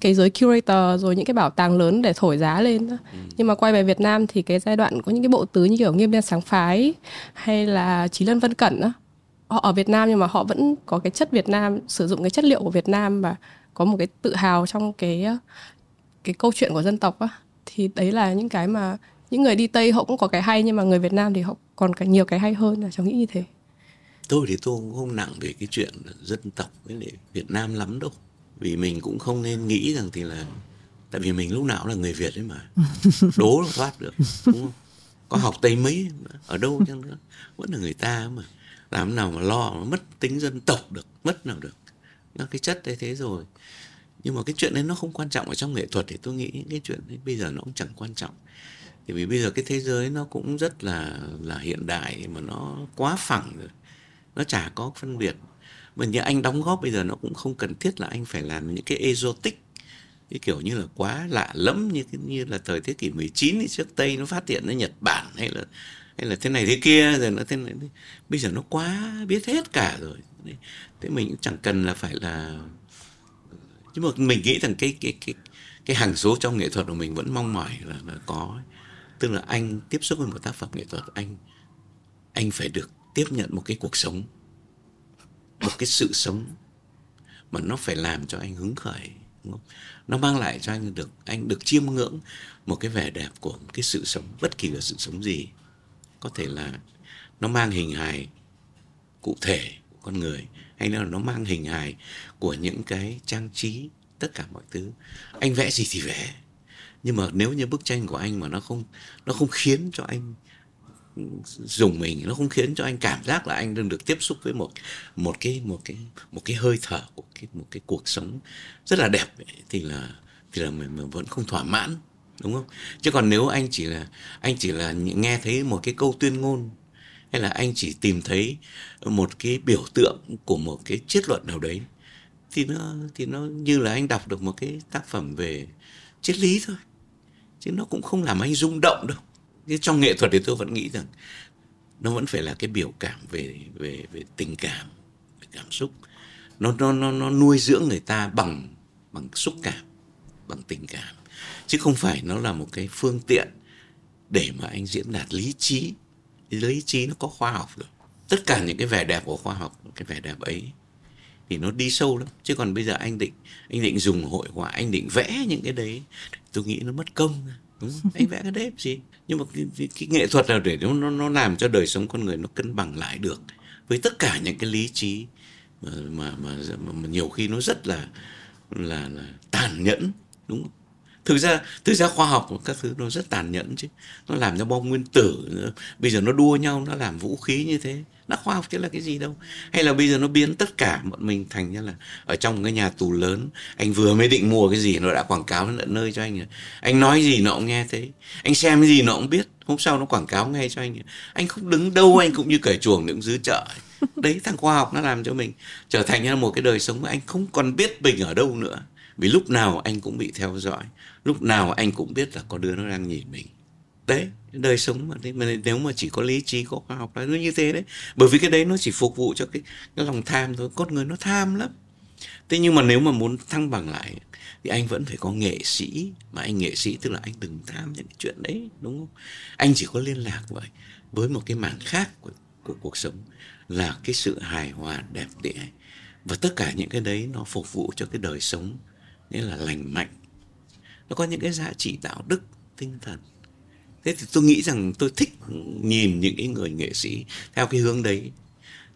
S3: cái giới curator rồi những cái bảo tàng lớn để thổi giá lên ừ. nhưng mà quay về Việt Nam thì cái giai đoạn có những cái bộ tứ như kiểu nghiêm đen sáng phái hay là trí lân vân cẩn á họ ở Việt Nam nhưng mà họ vẫn có cái chất Việt Nam sử dụng cái chất liệu của Việt Nam và có một cái tự hào trong cái cái câu chuyện của dân tộc á. Thì đấy là những cái mà những người đi tây họ cũng có cái hay nhưng mà người Việt Nam thì họ còn cả nhiều cái hay hơn là cháu nghĩ như thế.
S2: Tôi thì tôi cũng không nặng về cái chuyện dân tộc với lại Việt Nam lắm đâu. Vì mình cũng không nên nghĩ rằng thì là tại vì mình lúc nào là người Việt ấy mà. *laughs* Đố thoát được đúng không? Có học tây mấy ở đâu chăng nữa vẫn là người ta mà làm nào mà lo mà mất tính dân tộc được, mất nào được. Nó cái chất đấy thế rồi. Nhưng mà cái chuyện đấy nó không quan trọng ở trong nghệ thuật thì tôi nghĩ cái chuyện đấy bây giờ nó cũng chẳng quan trọng. Thì vì bây giờ cái thế giới nó cũng rất là là hiện đại mà nó quá phẳng rồi. Nó chả có phân biệt. Mà như anh đóng góp bây giờ nó cũng không cần thiết là anh phải làm những cái exotic. Cái kiểu như là quá lạ lẫm như như là thời thế kỷ 19 thì trước Tây nó phát hiện ở Nhật Bản hay là hay là thế này thế kia rồi nó thế này bây giờ nó quá biết hết cả rồi. Thế mình cũng chẳng cần là phải là nhưng mà mình nghĩ rằng cái cái cái cái hàng số trong nghệ thuật của mình vẫn mong mỏi là, là có. Tức là anh tiếp xúc với một tác phẩm nghệ thuật anh anh phải được tiếp nhận một cái cuộc sống một cái sự sống mà nó phải làm cho anh hứng khởi đúng không? nó mang lại cho anh được anh được chiêm ngưỡng một cái vẻ đẹp của cái sự sống bất kỳ là sự sống gì có thể là nó mang hình hài cụ thể của con người hay là nó mang hình hài của những cái trang trí tất cả mọi thứ. Anh vẽ gì thì vẽ. Nhưng mà nếu như bức tranh của anh mà nó không nó không khiến cho anh dùng mình nó không khiến cho anh cảm giác là anh đang được tiếp xúc với một một cái một cái một cái hơi thở của cái một cái cuộc sống rất là đẹp ấy, thì là thì là mình, mình vẫn không thỏa mãn đúng không? Chứ còn nếu anh chỉ là, anh chỉ là nghe thấy một cái câu tuyên ngôn, hay là anh chỉ tìm thấy một cái biểu tượng của một cái triết luận nào đấy, thì nó thì nó như là anh đọc được một cái tác phẩm về triết lý thôi. Chứ nó cũng không làm anh rung động đâu. Chứ trong nghệ thuật thì tôi vẫn nghĩ rằng nó vẫn phải là cái biểu cảm về về về tình cảm, về cảm xúc. Nó nó nó nó nuôi dưỡng người ta bằng bằng xúc cảm, bằng tình cảm chứ không phải nó là một cái phương tiện để mà anh diễn đạt lý trí. Lý trí nó có khoa học rồi. Tất cả những cái vẻ đẹp của khoa học cái vẻ đẹp ấy thì nó đi sâu lắm. Chứ còn bây giờ anh định anh định dùng hội họa anh định vẽ những cái đấy tôi nghĩ nó mất công đúng không? anh vẽ cái đấy gì? Nhưng mà cái, cái, cái nghệ thuật nào để nó, nó làm cho đời sống con người nó cân bằng lại được? Với tất cả những cái lý trí mà mà, mà, mà nhiều khi nó rất là là là tàn nhẫn đúng không? Thực ra thực ra khoa học các thứ nó rất tàn nhẫn chứ. Nó làm cho bom nguyên tử, bây giờ nó đua nhau, nó làm vũ khí như thế. Nó khoa học chứ là cái gì đâu. Hay là bây giờ nó biến tất cả bọn mình thành như là ở trong cái nhà tù lớn. Anh vừa mới định mua cái gì, nó đã quảng cáo tận nơi cho anh rồi. Anh nói gì nó cũng nghe thấy anh xem cái gì nó cũng biết. Hôm sau nó quảng cáo ngay cho anh anh không đứng đâu, anh cũng như cởi chuồng những dưới chợ. Đấy, thằng khoa học nó làm cho mình trở thành như là một cái đời sống mà anh không còn biết mình ở đâu nữa vì lúc nào anh cũng bị theo dõi lúc nào anh cũng biết là có đứa nó đang nhìn mình. Đấy đời sống mà, mà nếu mà chỉ có lý trí có khoa học là nó như thế đấy. Bởi vì cái đấy nó chỉ phục vụ cho cái, cái lòng tham thôi. Con người nó tham lắm. Thế nhưng mà nếu mà muốn thăng bằng lại thì anh vẫn phải có nghệ sĩ. Mà anh nghệ sĩ tức là anh đừng tham những cái chuyện đấy đúng không? Anh chỉ có liên lạc vậy với một cái mảng khác của, của cuộc sống là cái sự hài hòa đẹp đẽ. Và tất cả những cái đấy nó phục vụ cho cái đời sống nghĩa là lành mạnh. Nó có những cái giá trị đạo đức tinh thần. Thế thì tôi nghĩ rằng tôi thích nhìn những cái người nghệ sĩ theo cái hướng đấy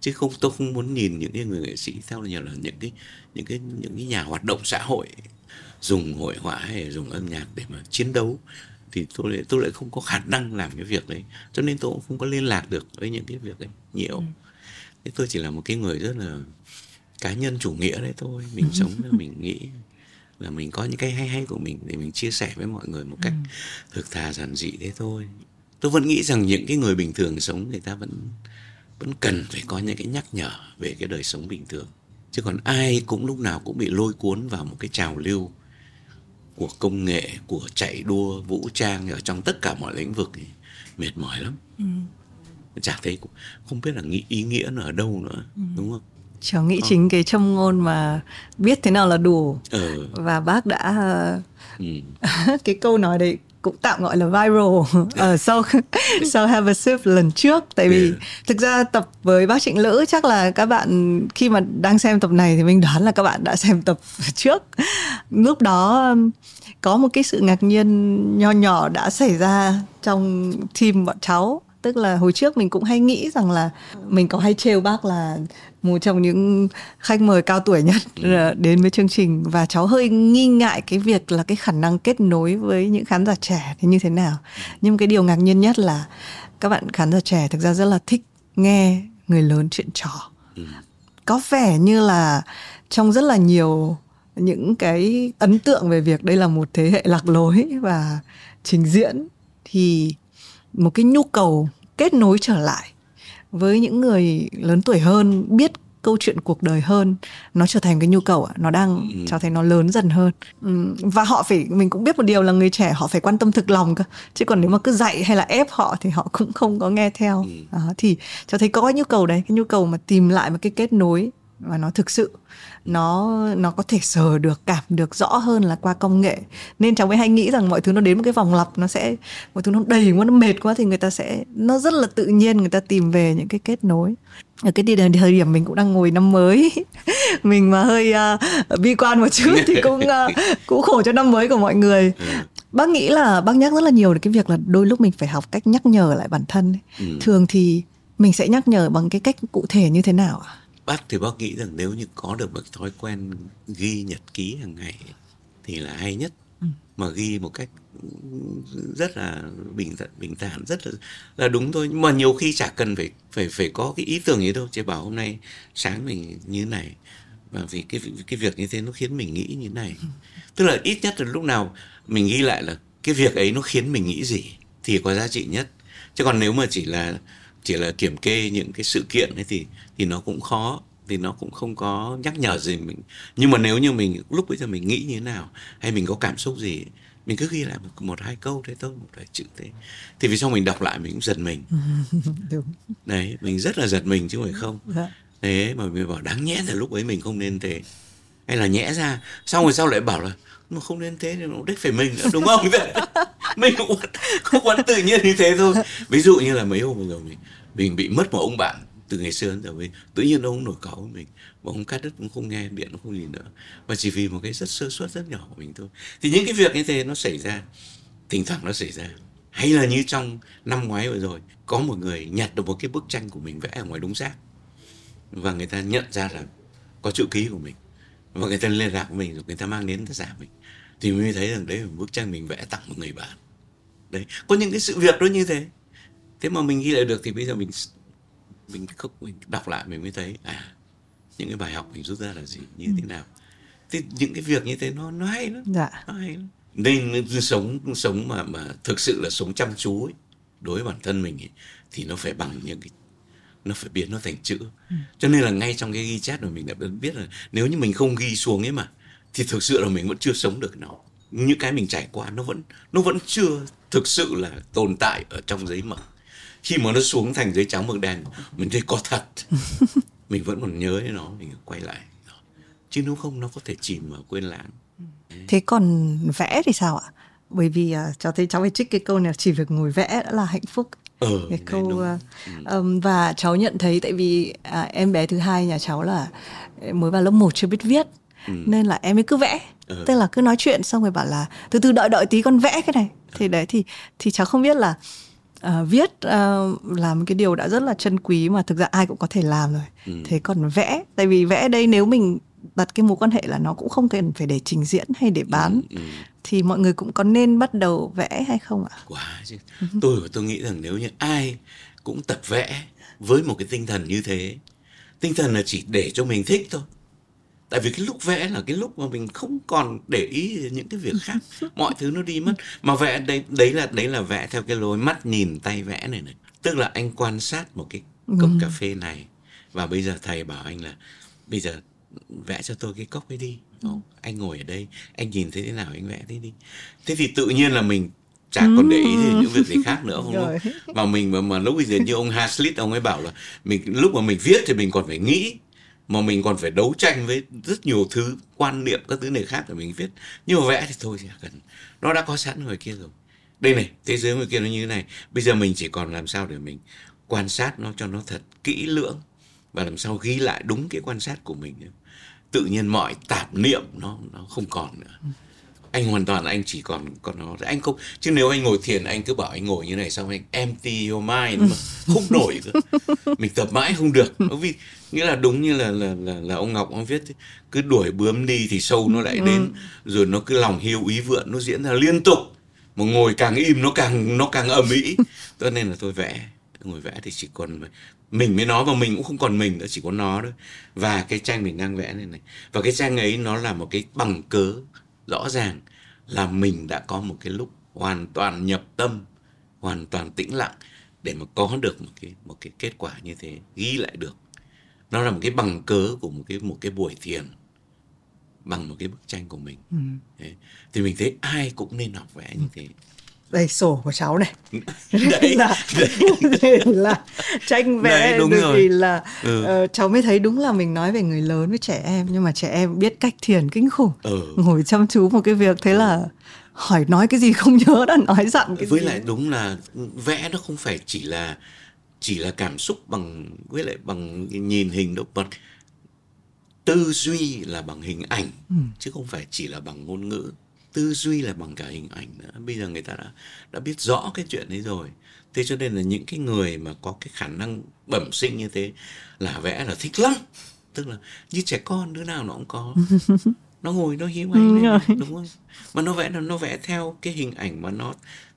S2: chứ không tôi không muốn nhìn những cái người nghệ sĩ theo như là những cái những cái những cái nhà hoạt động xã hội dùng hội họa hay dùng âm nhạc để mà chiến đấu. Thì tôi lại tôi lại không có khả năng làm cái việc đấy cho nên tôi cũng không có liên lạc được với những cái việc đấy nhiều. Ừ. thế tôi chỉ là một cái người rất là cá nhân chủ nghĩa đấy thôi mình *laughs* sống mình nghĩ là mình có những cái hay hay của mình để mình chia sẻ với mọi người một cách ừ. thực thà giản dị thế thôi tôi vẫn nghĩ rằng những cái người bình thường sống người ta vẫn vẫn cần phải có những cái nhắc nhở về cái đời sống bình thường chứ còn ai cũng lúc nào cũng bị lôi cuốn vào một cái trào lưu của công nghệ của chạy đua vũ trang ở trong tất cả mọi lĩnh vực thì mệt mỏi lắm ừ. chả thấy không biết là nghĩ ý nghĩa nó ở đâu nữa ừ. đúng không
S1: cháu nghĩ ờ. chính cái châm ngôn mà biết thế nào là đủ ừ. và bác đã ừ. *laughs* cái câu nói đấy cũng tạm gọi là viral ở sau *laughs* sau Have a Sip lần trước tại vì yeah. thực ra tập với bác Trịnh Lữ chắc là các bạn khi mà đang xem tập này thì mình đoán là các bạn đã xem tập *laughs* trước lúc đó có một cái sự ngạc nhiên nho nhỏ đã xảy ra trong team bọn cháu tức là hồi trước mình cũng hay nghĩ rằng là mình có hay trêu bác là một trong những khách mời cao tuổi nhất ừ. đến với chương trình. Và cháu hơi nghi ngại cái việc là cái khả năng kết nối với những khán giả trẻ thì như thế nào. Nhưng cái điều ngạc nhiên nhất là các bạn khán giả trẻ thực ra rất là thích nghe người lớn chuyện trò. Ừ. có vẻ như là trong rất là nhiều những cái ấn tượng về việc đây là một thế hệ lạc lối và trình diễn thì một cái nhu cầu kết nối trở lại với những người lớn tuổi hơn biết câu chuyện cuộc đời hơn nó trở thành cái nhu cầu ạ nó đang ừ. cho thấy nó lớn dần hơn ừ. và họ phải mình cũng biết một điều là người trẻ họ phải quan tâm thực lòng cơ chứ còn nếu mà cứ dạy hay là ép họ thì họ cũng không có nghe theo ừ. đó, thì cho thấy có cái nhu cầu đấy cái nhu cầu mà tìm lại một cái kết nối và nó thực sự nó nó có thể sờ được cảm được rõ hơn là qua công nghệ. Nên cháu mới hay nghĩ rằng mọi thứ nó đến một cái vòng lặp nó sẽ mọi thứ nó đầy quá nó mệt quá thì người ta sẽ nó rất là tự nhiên người ta tìm về những cái kết nối. Ở cái thời điểm mình cũng đang ngồi năm mới *laughs* mình mà hơi uh, bi quan một chút thì cũng uh, cũng khổ cho năm mới của mọi người. Ừ. bác nghĩ là bác nhắc rất là nhiều đến cái việc là đôi lúc mình phải học cách nhắc nhở lại bản thân ừ. thường thì mình sẽ nhắc nhở bằng cái cách cụ thể như thế nào ạ
S2: bác thì bác nghĩ rằng nếu như có được một thói quen ghi nhật ký hàng ngày thì là hay nhất. Ừ. mà ghi một cách rất là bình thản bình thản rất là là đúng thôi. Nhưng mà nhiều khi chả cần phải phải phải có cái ý tưởng gì đâu. Chỉ bảo hôm nay sáng mình như này. Và vì cái cái việc như thế nó khiến mình nghĩ như này. Ừ. tức là ít nhất là lúc nào mình ghi lại là cái việc ấy nó khiến mình nghĩ gì thì có giá trị nhất. Chứ còn nếu mà chỉ là chỉ là kiểm kê những cái sự kiện ấy thì thì nó cũng khó thì nó cũng không có nhắc nhở gì mình. Nhưng mà nếu như mình lúc bây giờ mình nghĩ như thế nào hay mình có cảm xúc gì mình cứ ghi lại một, một hai câu thế thôi một vài chữ thế. Thì vì sau mình đọc lại mình cũng giật mình. *laughs* Đúng. đấy mình rất là giật mình chứ không phải không. Dạ. thế mà mình bảo đáng nhẽ là lúc ấy mình không nên thế. Hay là nhẽ ra xong rồi sau lại bảo là nó không nên thế thì nó đích phải mình nữa đúng không? *laughs* Mình cũng không quán tự nhiên như thế thôi. Ví dụ như là mấy hôm vừa rồi mình mình bị mất một ông bạn từ ngày xưa đến giờ với tự nhiên ông nổi cáu với mình. Và ông cắt đứt cũng không nghe, điện cũng không gì nữa. Và chỉ vì một cái rất sơ suất, rất nhỏ của mình thôi. Thì những cái việc như thế nó xảy ra, thỉnh thoảng nó xảy ra. Hay là như trong năm ngoái vừa rồi, có một người nhặt được một cái bức tranh của mình vẽ ở ngoài đống rác. Và người ta nhận ra là có chữ ký của mình. Và người ta liên lạc với mình rồi người ta mang đến người ta giả mình. Thì mới thấy rằng đấy là một bức tranh mình vẽ tặng một người bạn. Đấy, có những cái sự việc đó như thế. Thế mà mình ghi lại được thì bây giờ mình mình không mình đọc lại mình mới thấy à những cái bài học mình rút ra là gì như ừ. thế nào thì những cái việc như thế nó nó hay lắm dạ. nó hay lắm nên sống sống mà mà thực sự là sống chăm chú ấy, đối với bản thân mình ấy, thì nó phải bằng những cái nó phải biến nó thành chữ ừ. cho nên là ngay trong cái ghi chép của mình đã biết là nếu như mình không ghi xuống ấy mà thì thực sự là mình vẫn chưa sống được nó những cái mình trải qua nó vẫn nó vẫn chưa thực sự là tồn tại ở trong giấy mực khi mà nó xuống thành giấy trắng mực đen mình thấy có thật. *laughs* Mình vẫn còn nhớ đến nó mình quay lại. Chứ nếu không nó có thể chìm vào quên lãng.
S1: Thế còn vẽ thì sao ạ? Bởi vì uh, cháu thấy cháu phải trích cái câu này chỉ việc ngồi vẽ đã là hạnh phúc.
S2: Ừ,
S1: cái câu uh, um, và cháu nhận thấy tại vì uh, em bé thứ hai nhà cháu là mới vào lớp 1 chưa biết viết ừ. nên là em ấy cứ vẽ. Ừ. tức là cứ nói chuyện xong rồi bảo là từ từ đợi đợi tí con vẽ cái này. Thì ừ. đấy thì thì cháu không biết là uh, viết uh, là một cái điều đã rất là chân quý mà thực ra ai cũng có thể làm rồi ừ. thế còn vẽ tại vì vẽ đây nếu mình đặt cái mối quan hệ là nó cũng không cần phải để trình diễn hay để bán ừ, ừ. thì mọi người cũng có nên bắt đầu vẽ hay không ạ?
S2: Quá chứ. Ừ. Tôi tôi nghĩ rằng nếu như ai cũng tập vẽ với một cái tinh thần như thế, tinh thần là chỉ để cho mình thích thôi tại vì cái lúc vẽ là cái lúc mà mình không còn để ý những cái việc khác. *laughs* Mọi thứ nó đi mất. Mà vẽ đấy đấy là đấy là vẽ theo cái lối mắt nhìn tay vẽ này này. Tức là anh quan sát một cái cốc ừ. cà phê này. Và bây giờ thầy bảo anh là bây giờ vẽ cho tôi cái cốc ấy đi. Ừ. anh ngồi ở đây anh nhìn thấy thế nào anh vẽ thế đi. Thế thì tự nhiên là mình chả còn để ý đến những việc gì khác nữa không Rồi. mà mình mà, mà lúc bây giờ như ông Hazlitt ông ấy bảo là mình lúc mà mình viết thì mình còn phải nghĩ mà mình còn phải đấu tranh với rất nhiều thứ, quan niệm các thứ này khác để mình viết. Nhưng mà vẽ thì thôi chỉ cần nó đã có sẵn người kia rồi. Đây này, thế giới người kia nó như thế này. Bây giờ mình chỉ còn làm sao để mình quan sát nó cho nó thật kỹ lưỡng và làm sao ghi lại đúng cái quan sát của mình. Tự nhiên mọi tạp niệm nó nó không còn nữa anh hoàn toàn anh chỉ còn còn nó. Anh không chứ nếu anh ngồi thiền anh cứ bảo anh ngồi như này xong anh empty your mind mà *laughs* không nổi cơ. Mình tập mãi không được. Vì nghĩa là đúng như là là là, là ông ngọc ông viết cứ đuổi bướm đi thì sâu nó lại ừ. đến rồi nó cứ lòng hiu ý vượn nó diễn ra liên tục. Mà ngồi càng im nó càng nó càng ầm ĩ. Cho nên là tôi vẽ ngồi vẽ thì chỉ còn mình mới nói mà mình cũng không còn mình nữa chỉ có nó thôi. Và cái tranh mình đang vẽ này này và cái tranh ấy nó là một cái bằng cớ rõ ràng là mình đã có một cái lúc hoàn toàn nhập tâm hoàn toàn tĩnh lặng để mà có được một cái một cái kết quả như thế ghi lại được. Nó là một cái bằng cớ của một cái một cái buổi thiền bằng một cái bức tranh của mình. Ừ. Thì mình thấy ai cũng nên học vẽ như thế
S1: đây sổ của cháu này *laughs* đấy, là đấy. *laughs* là tranh vẽ đấy, đúng rồi. vì là ừ. uh, cháu mới thấy đúng là mình nói về người lớn với trẻ em nhưng mà trẻ em biết cách thiền kinh khủng ừ. ngồi chăm chú một cái việc thế ừ. là hỏi nói cái gì không nhớ đã nói dặn cái
S2: với
S1: gì.
S2: lại đúng là vẽ nó không phải chỉ là chỉ là cảm xúc bằng với lại bằng nhìn hình đâu mà tư duy là bằng hình ảnh ừ. chứ không phải chỉ là bằng ngôn ngữ tư duy là bằng cả hình ảnh nữa. Bây giờ người ta đã đã biết rõ cái chuyện đấy rồi. Thế cho nên là những cái người mà có cái khả năng bẩm sinh như thế là vẽ là thích lắm. Tức là như trẻ con đứa nào nó cũng có. *laughs* Nó ngồi nó hiếu hay lên đúng không? Mà nó vẽ nó vẽ theo cái hình ảnh mà nó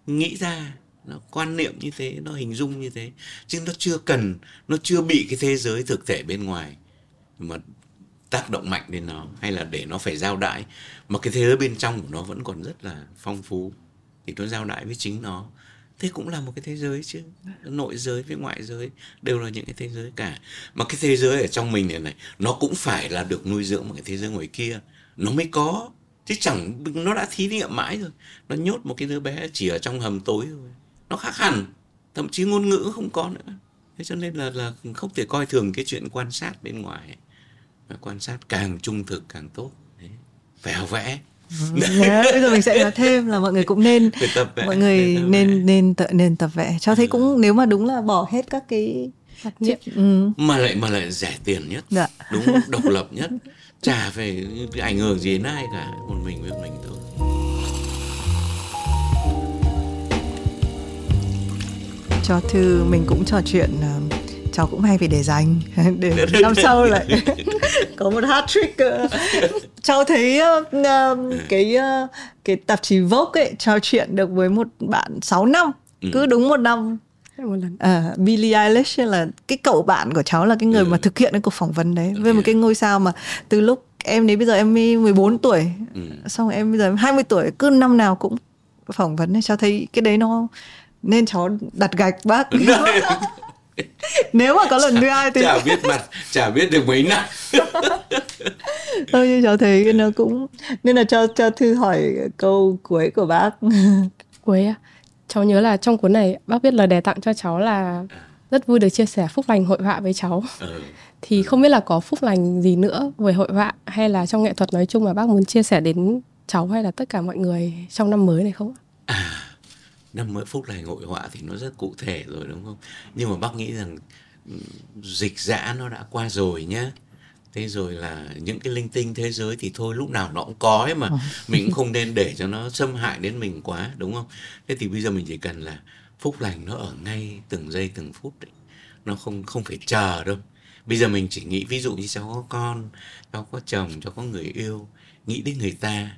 S2: nghĩ ra nó quan niệm như thế nó hình dung như thế. Chứ nó chưa cần nó chưa bị cái thế giới thực thể bên ngoài. Mà tác động mạnh đến nó hay là để nó phải giao đại mà cái thế giới bên trong của nó vẫn còn rất là phong phú. Thì nó giao đại với chính nó. Thế cũng là một cái thế giới chứ. Nội giới với ngoại giới đều là những cái thế giới cả. Mà cái thế giới ở trong mình này này, nó cũng phải là được nuôi dưỡng một cái thế giới ngoài kia. Nó mới có. Chứ chẳng, nó đã thí nghiệm mãi rồi. Nó nhốt một cái đứa bé chỉ ở trong hầm tối thôi. Nó khác hẳn. Thậm chí ngôn ngữ không có nữa. Thế cho nên là là không thể coi thường cái chuyện quan sát bên ngoài quan sát càng trung thực càng tốt Đấy. phải học vẽ
S1: yeah, bây giờ mình sẽ nói thêm là mọi người cũng nên tập vẽ, mọi người nên vẽ. nên tự nên tập vẽ cho thấy ừ. cũng nếu mà đúng là bỏ hết các cái
S2: Chuyện, ừ. mà lại mà lại rẻ tiền nhất dạ. đúng độc lập nhất chả phải ảnh hưởng gì đến ai cả một mình với mình thôi
S1: cho thư mình cũng trò chuyện uh, cháu cũng hay phải để dành. *laughs* Để năm sau lại. *laughs* Có một hat trick *laughs* cháu thấy uh, cái uh, cái tạp chí Vogue ấy trò chuyện được với một bạn 6 năm. Ừ. cứ đúng một năm. Một lần. À, Billie Eilish là cái cậu bạn của cháu là cái người ừ. mà thực hiện cái cuộc phỏng vấn đấy. Với một cái ngôi sao mà từ lúc em đến bây giờ em 14 tuổi. Ừ. xong em bây giờ em 20 tuổi cứ năm nào cũng phỏng vấn ấy. Cháu thấy cái đấy nó nên cháu đặt gạch bác *laughs* nếu mà có lần thứ hai
S2: thì chả biết mặt chả biết được mấy năm. *laughs*
S1: Thôi nhưng cháu thấy nó cũng nên là cho cho thư hỏi câu cuối của bác. *laughs*
S3: Cuối à cháu nhớ là trong cuốn này bác viết lời đề tặng cho cháu là rất vui được chia sẻ phúc lành hội họa với cháu. Ừ. thì không biết là có phúc lành gì nữa về hội họa hay là trong nghệ thuật nói chung mà bác muốn chia sẻ đến cháu hay là tất cả mọi người trong năm mới này không?
S2: À năm mới phúc lành hội họa thì nó rất cụ thể rồi đúng không? Nhưng mà bác nghĩ rằng ừ, dịch dã nó đã qua rồi nhá. Thế rồi là những cái linh tinh thế giới thì thôi lúc nào nó cũng có ấy mà. Ờ. mình cũng không *laughs* nên để cho nó xâm hại đến mình quá đúng không? Thế thì bây giờ mình chỉ cần là phúc lành nó ở ngay từng giây từng phút đấy. Nó không không phải chờ đâu. Bây giờ mình chỉ nghĩ ví dụ như cháu có con cháu có chồng cháu có người yêu nghĩ đến người ta.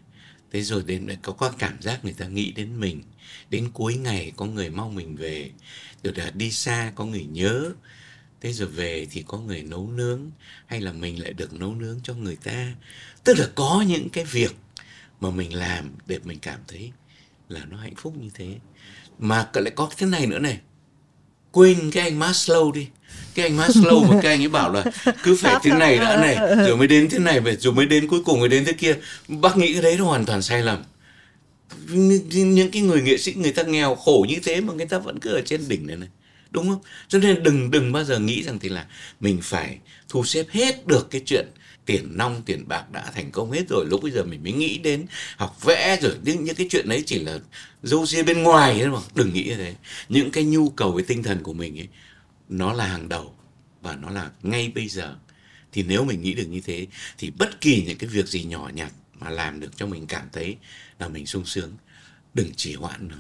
S2: Thế rồi đến có có cảm giác người ta nghĩ đến mình đến cuối ngày có người mong mình về. Rồi là đi xa có người nhớ. Thế rồi về thì có người nấu nướng. Hay là mình lại được nấu nướng cho người ta. Tức là có những cái việc mà mình làm để mình cảm thấy là nó hạnh phúc như thế. Mà lại có cái này nữa này. Quên cái anh Maslow đi. Cái anh Maslow mà cái anh ấy bảo là cứ *laughs* phải thế này đã này rồi mới đến thế này rồi mới đến cuối cùng mới đến thế kia. Bác nghĩ cái đấy nó hoàn toàn sai lầm những cái người nghệ sĩ, người ta nghèo khổ như thế mà người ta vẫn cứ ở trên đỉnh này này. Đúng không? Cho nên đừng đừng bao giờ nghĩ rằng thì là mình phải thu xếp hết được cái chuyện tiền nong, tiền bạc đã thành công hết rồi. Lúc bây giờ mình mới nghĩ đến học vẽ rồi. Những những cái chuyện đấy chỉ là dâu ria bên ngoài thôi mà. Đừng nghĩ như thế. Những cái nhu cầu với tinh thần của mình ấy, nó là hàng đầu và nó là ngay bây giờ. Thì nếu mình nghĩ được như thế, thì bất kỳ những cái việc gì nhỏ nhặt mà làm được cho mình cảm thấy là mình sung sướng. Đừng chỉ hoãn nó.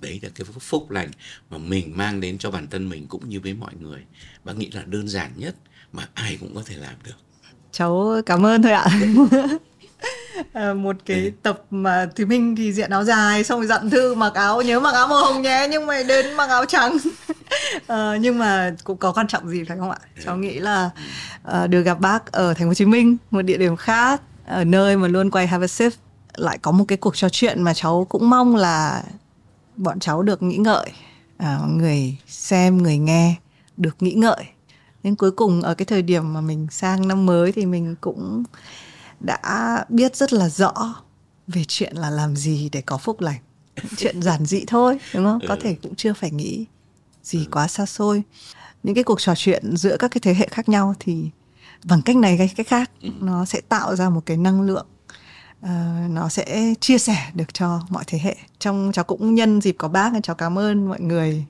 S2: Đấy là cái phúc lành mà mình mang đến cho bản thân mình cũng như với mọi người. Và nghĩ là đơn giản nhất mà ai cũng có thể làm được.
S1: Cháu cảm ơn thôi ạ. À, *laughs* một cái ừ. tập mà thì mình thì diện áo dài xong rồi dặn thư mặc áo nhớ mặc áo màu hồng nhé nhưng mà đến mặc áo trắng. À, *laughs* nhưng mà cũng có quan trọng gì phải không ạ? Ừ. cháu nghĩ là uh, được gặp bác ở thành phố hồ chí minh một địa điểm khác ở nơi mà luôn quay have a sip lại có một cái cuộc trò chuyện mà cháu cũng mong là bọn cháu được nghĩ ngợi à, người xem người nghe được nghĩ ngợi đến cuối cùng ở cái thời điểm mà mình sang năm mới thì mình cũng đã biết rất là rõ về chuyện là làm gì để có phúc lành chuyện *laughs* giản dị thôi đúng không có ừ. thể cũng chưa phải nghĩ gì ừ. quá xa xôi những cái cuộc trò chuyện giữa các cái thế hệ khác nhau thì bằng cách này hay cách khác ừ. nó sẽ tạo ra một cái năng lượng uh, nó sẽ chia sẻ được cho mọi thế hệ. Trong cháu cũng nhân dịp có bác cháu cảm ơn mọi người.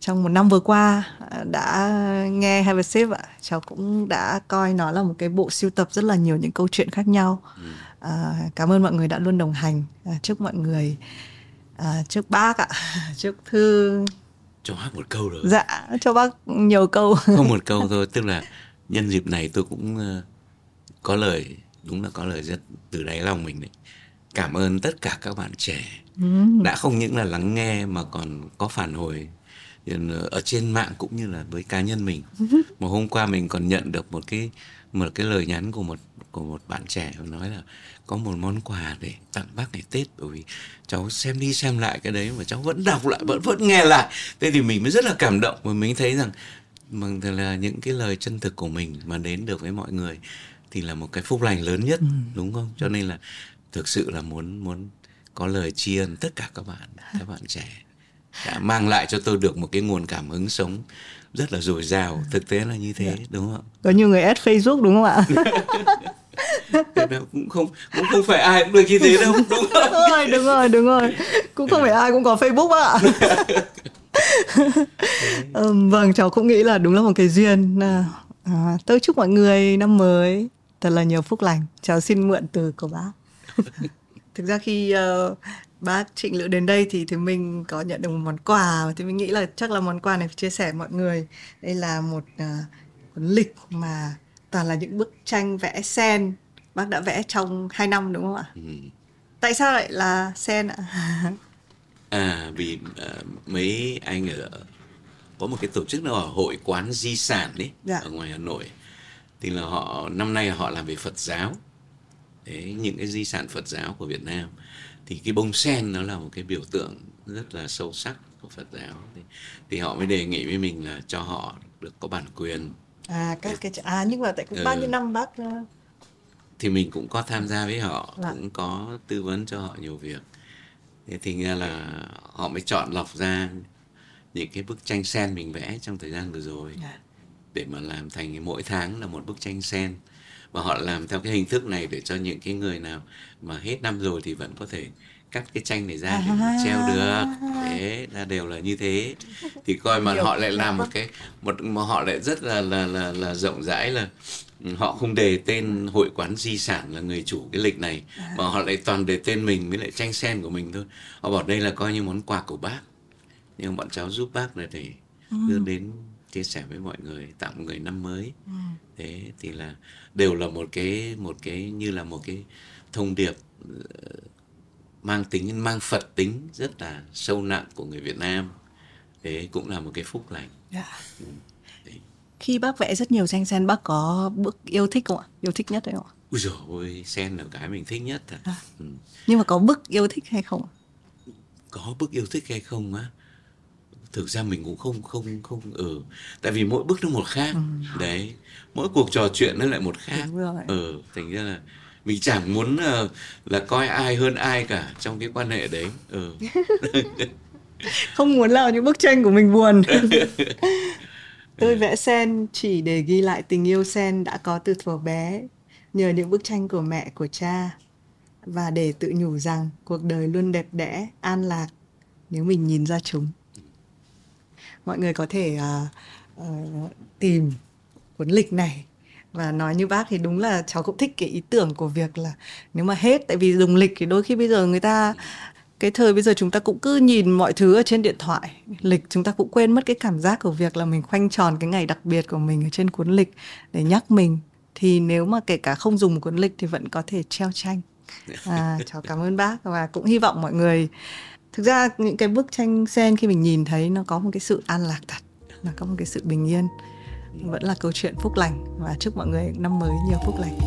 S1: Trong một năm vừa qua ờ, đã nghe Have a Sip ạ. Cháu cũng đã coi nó là một cái bộ sưu tập rất là nhiều những câu chuyện khác nhau. À, cảm ơn mọi người đã luôn đồng hành à, chúc mọi người à, chúc bác ạ *laughs* chúc thư.
S2: Cho bác một câu rồi
S1: dạ cho bác nhiều câu.
S2: Không một *laughs* câu thôi tức là nhân dịp này tôi cũng có lời đúng là có lời rất từ đáy lòng mình đấy. Cảm ơn tất cả các bạn trẻ ừ. đã không những là lắng nghe mà còn có phản hồi ở trên mạng cũng như là với cá nhân mình. Mà hôm qua mình còn nhận được một cái một cái lời nhắn của một của một bạn trẻ nói là có một món quà để tặng bác ngày Tết bởi vì cháu xem đi xem lại cái đấy mà cháu vẫn đọc lại vẫn vẫn nghe lại. Thế thì mình mới rất là cảm động và mình thấy rằng bằng là những cái lời chân thực của mình mà đến được với mọi người thì là một cái phúc lành lớn nhất ừ. đúng không? Cho nên là thực sự là muốn muốn có lời tri ân tất cả các bạn các bạn trẻ đã mang lại cho tôi được một cái nguồn cảm hứng sống rất là dồi dào. Thực tế là như thế yeah. Dạ. đúng không
S1: có nhiều người add facebook đúng không ạ?
S2: Cũng không cũng không phải ai cũng được như thế đâu *laughs* đúng không? Đúng
S1: rồi đúng rồi đúng rồi. Cũng không phải ai cũng có facebook ạ. *laughs* Vâng cháu cũng nghĩ là đúng là một cái duyên. À, à, tôi chúc mọi người năm mới thật là nhiều phúc lành cháu xin mượn từ của bác *laughs* thực ra khi uh, bác Trịnh Lữ đến đây thì thì mình có nhận được một món quà thì mình nghĩ là chắc là món quà này phải chia sẻ mọi người đây là một uh, cuốn lịch mà toàn là những bức tranh vẽ sen bác đã vẽ trong 2 năm đúng không ạ? Ừ. Tại sao lại là sen ạ? *laughs*
S2: à vì uh, mấy anh ở có một cái tổ chức nào ở hội quán di sản đấy dạ. ở ngoài Hà Nội thì là họ năm nay họ làm về Phật giáo. Đấy những cái di sản Phật giáo của Việt Nam. Thì cái bông sen nó là một cái biểu tượng rất là sâu sắc của Phật giáo. Thì, thì họ mới đề nghị với mình là cho họ được có bản quyền.
S1: À các cái à nhưng mà tại cũng ừ. bao nhiêu năm bác
S2: thì mình cũng có tham gia với họ là. cũng có tư vấn cho họ nhiều việc. Thế thì nghe là họ mới chọn lọc ra những cái bức tranh sen mình vẽ trong thời gian vừa rồi. Yeah. Để mà làm thành mỗi tháng là một bức tranh sen. Và họ làm theo cái hình thức này để cho những cái người nào mà hết năm rồi thì vẫn có thể cắt cái tranh này ra để mà treo được. Thế là đều là như thế. Thì coi mà họ lại làm một cái một mà họ lại rất là là là là rộng rãi là họ không đề tên hội quán di sản là người chủ cái lịch này mà họ lại toàn đề tên mình với lại tranh sen của mình thôi. Họ bảo đây là coi như món quà của bác. Nhưng bọn cháu giúp bác là để ừ. đưa đến chia sẻ với mọi người tặng người năm mới ừ. thế thì là đều là một cái một cái như là một cái thông điệp ờ, mang tính mang phật tính rất là sâu nặng của người Việt Nam thế cũng là một cái phúc lành yeah.
S1: ừ. khi bác vẽ rất nhiều tranh sen bác có bức yêu thích không ạ yêu thích nhất đấy không ạ
S2: Ui dồi ôi, sen là cái mình thích nhất thật. À.
S1: Ừ. Nhưng mà có bức yêu thích hay không?
S2: Có bức yêu thích hay không á? Thực ra mình cũng không không không ừ. Tại vì mỗi bước nó một khác. Ừ. đấy. Mỗi cuộc trò chuyện nó lại một khác. Ừ thành ra là mình chẳng muốn uh, là coi ai hơn ai cả trong cái quan hệ đấy. Ừ. *laughs*
S1: Không muốn làm những bức tranh của mình buồn. *laughs* Tôi vẽ sen chỉ để ghi lại tình yêu sen đã có từ thuở bé nhờ những bức tranh của mẹ của cha và để tự nhủ rằng cuộc đời luôn đẹp đẽ an lạc nếu mình nhìn ra chúng mọi người có thể uh, uh, tìm cuốn lịch này và nói như bác thì đúng là cháu cũng thích cái ý tưởng của việc là nếu mà hết tại vì dùng lịch thì đôi khi bây giờ người ta cái thời bây giờ chúng ta cũng cứ nhìn mọi thứ ở trên điện thoại. Lịch chúng ta cũng quên mất cái cảm giác của việc là mình khoanh tròn cái ngày đặc biệt của mình ở trên cuốn lịch để nhắc mình. Thì nếu mà kể cả không dùng cuốn lịch thì vẫn có thể treo tranh. À, cháu cảm ơn bác và cũng hy vọng mọi người thực ra những cái bức tranh sen khi mình nhìn thấy nó có một cái sự an lạc thật là có một cái sự bình yên. Vẫn là câu chuyện phúc lành và chúc mọi người năm mới nhiều phúc lành.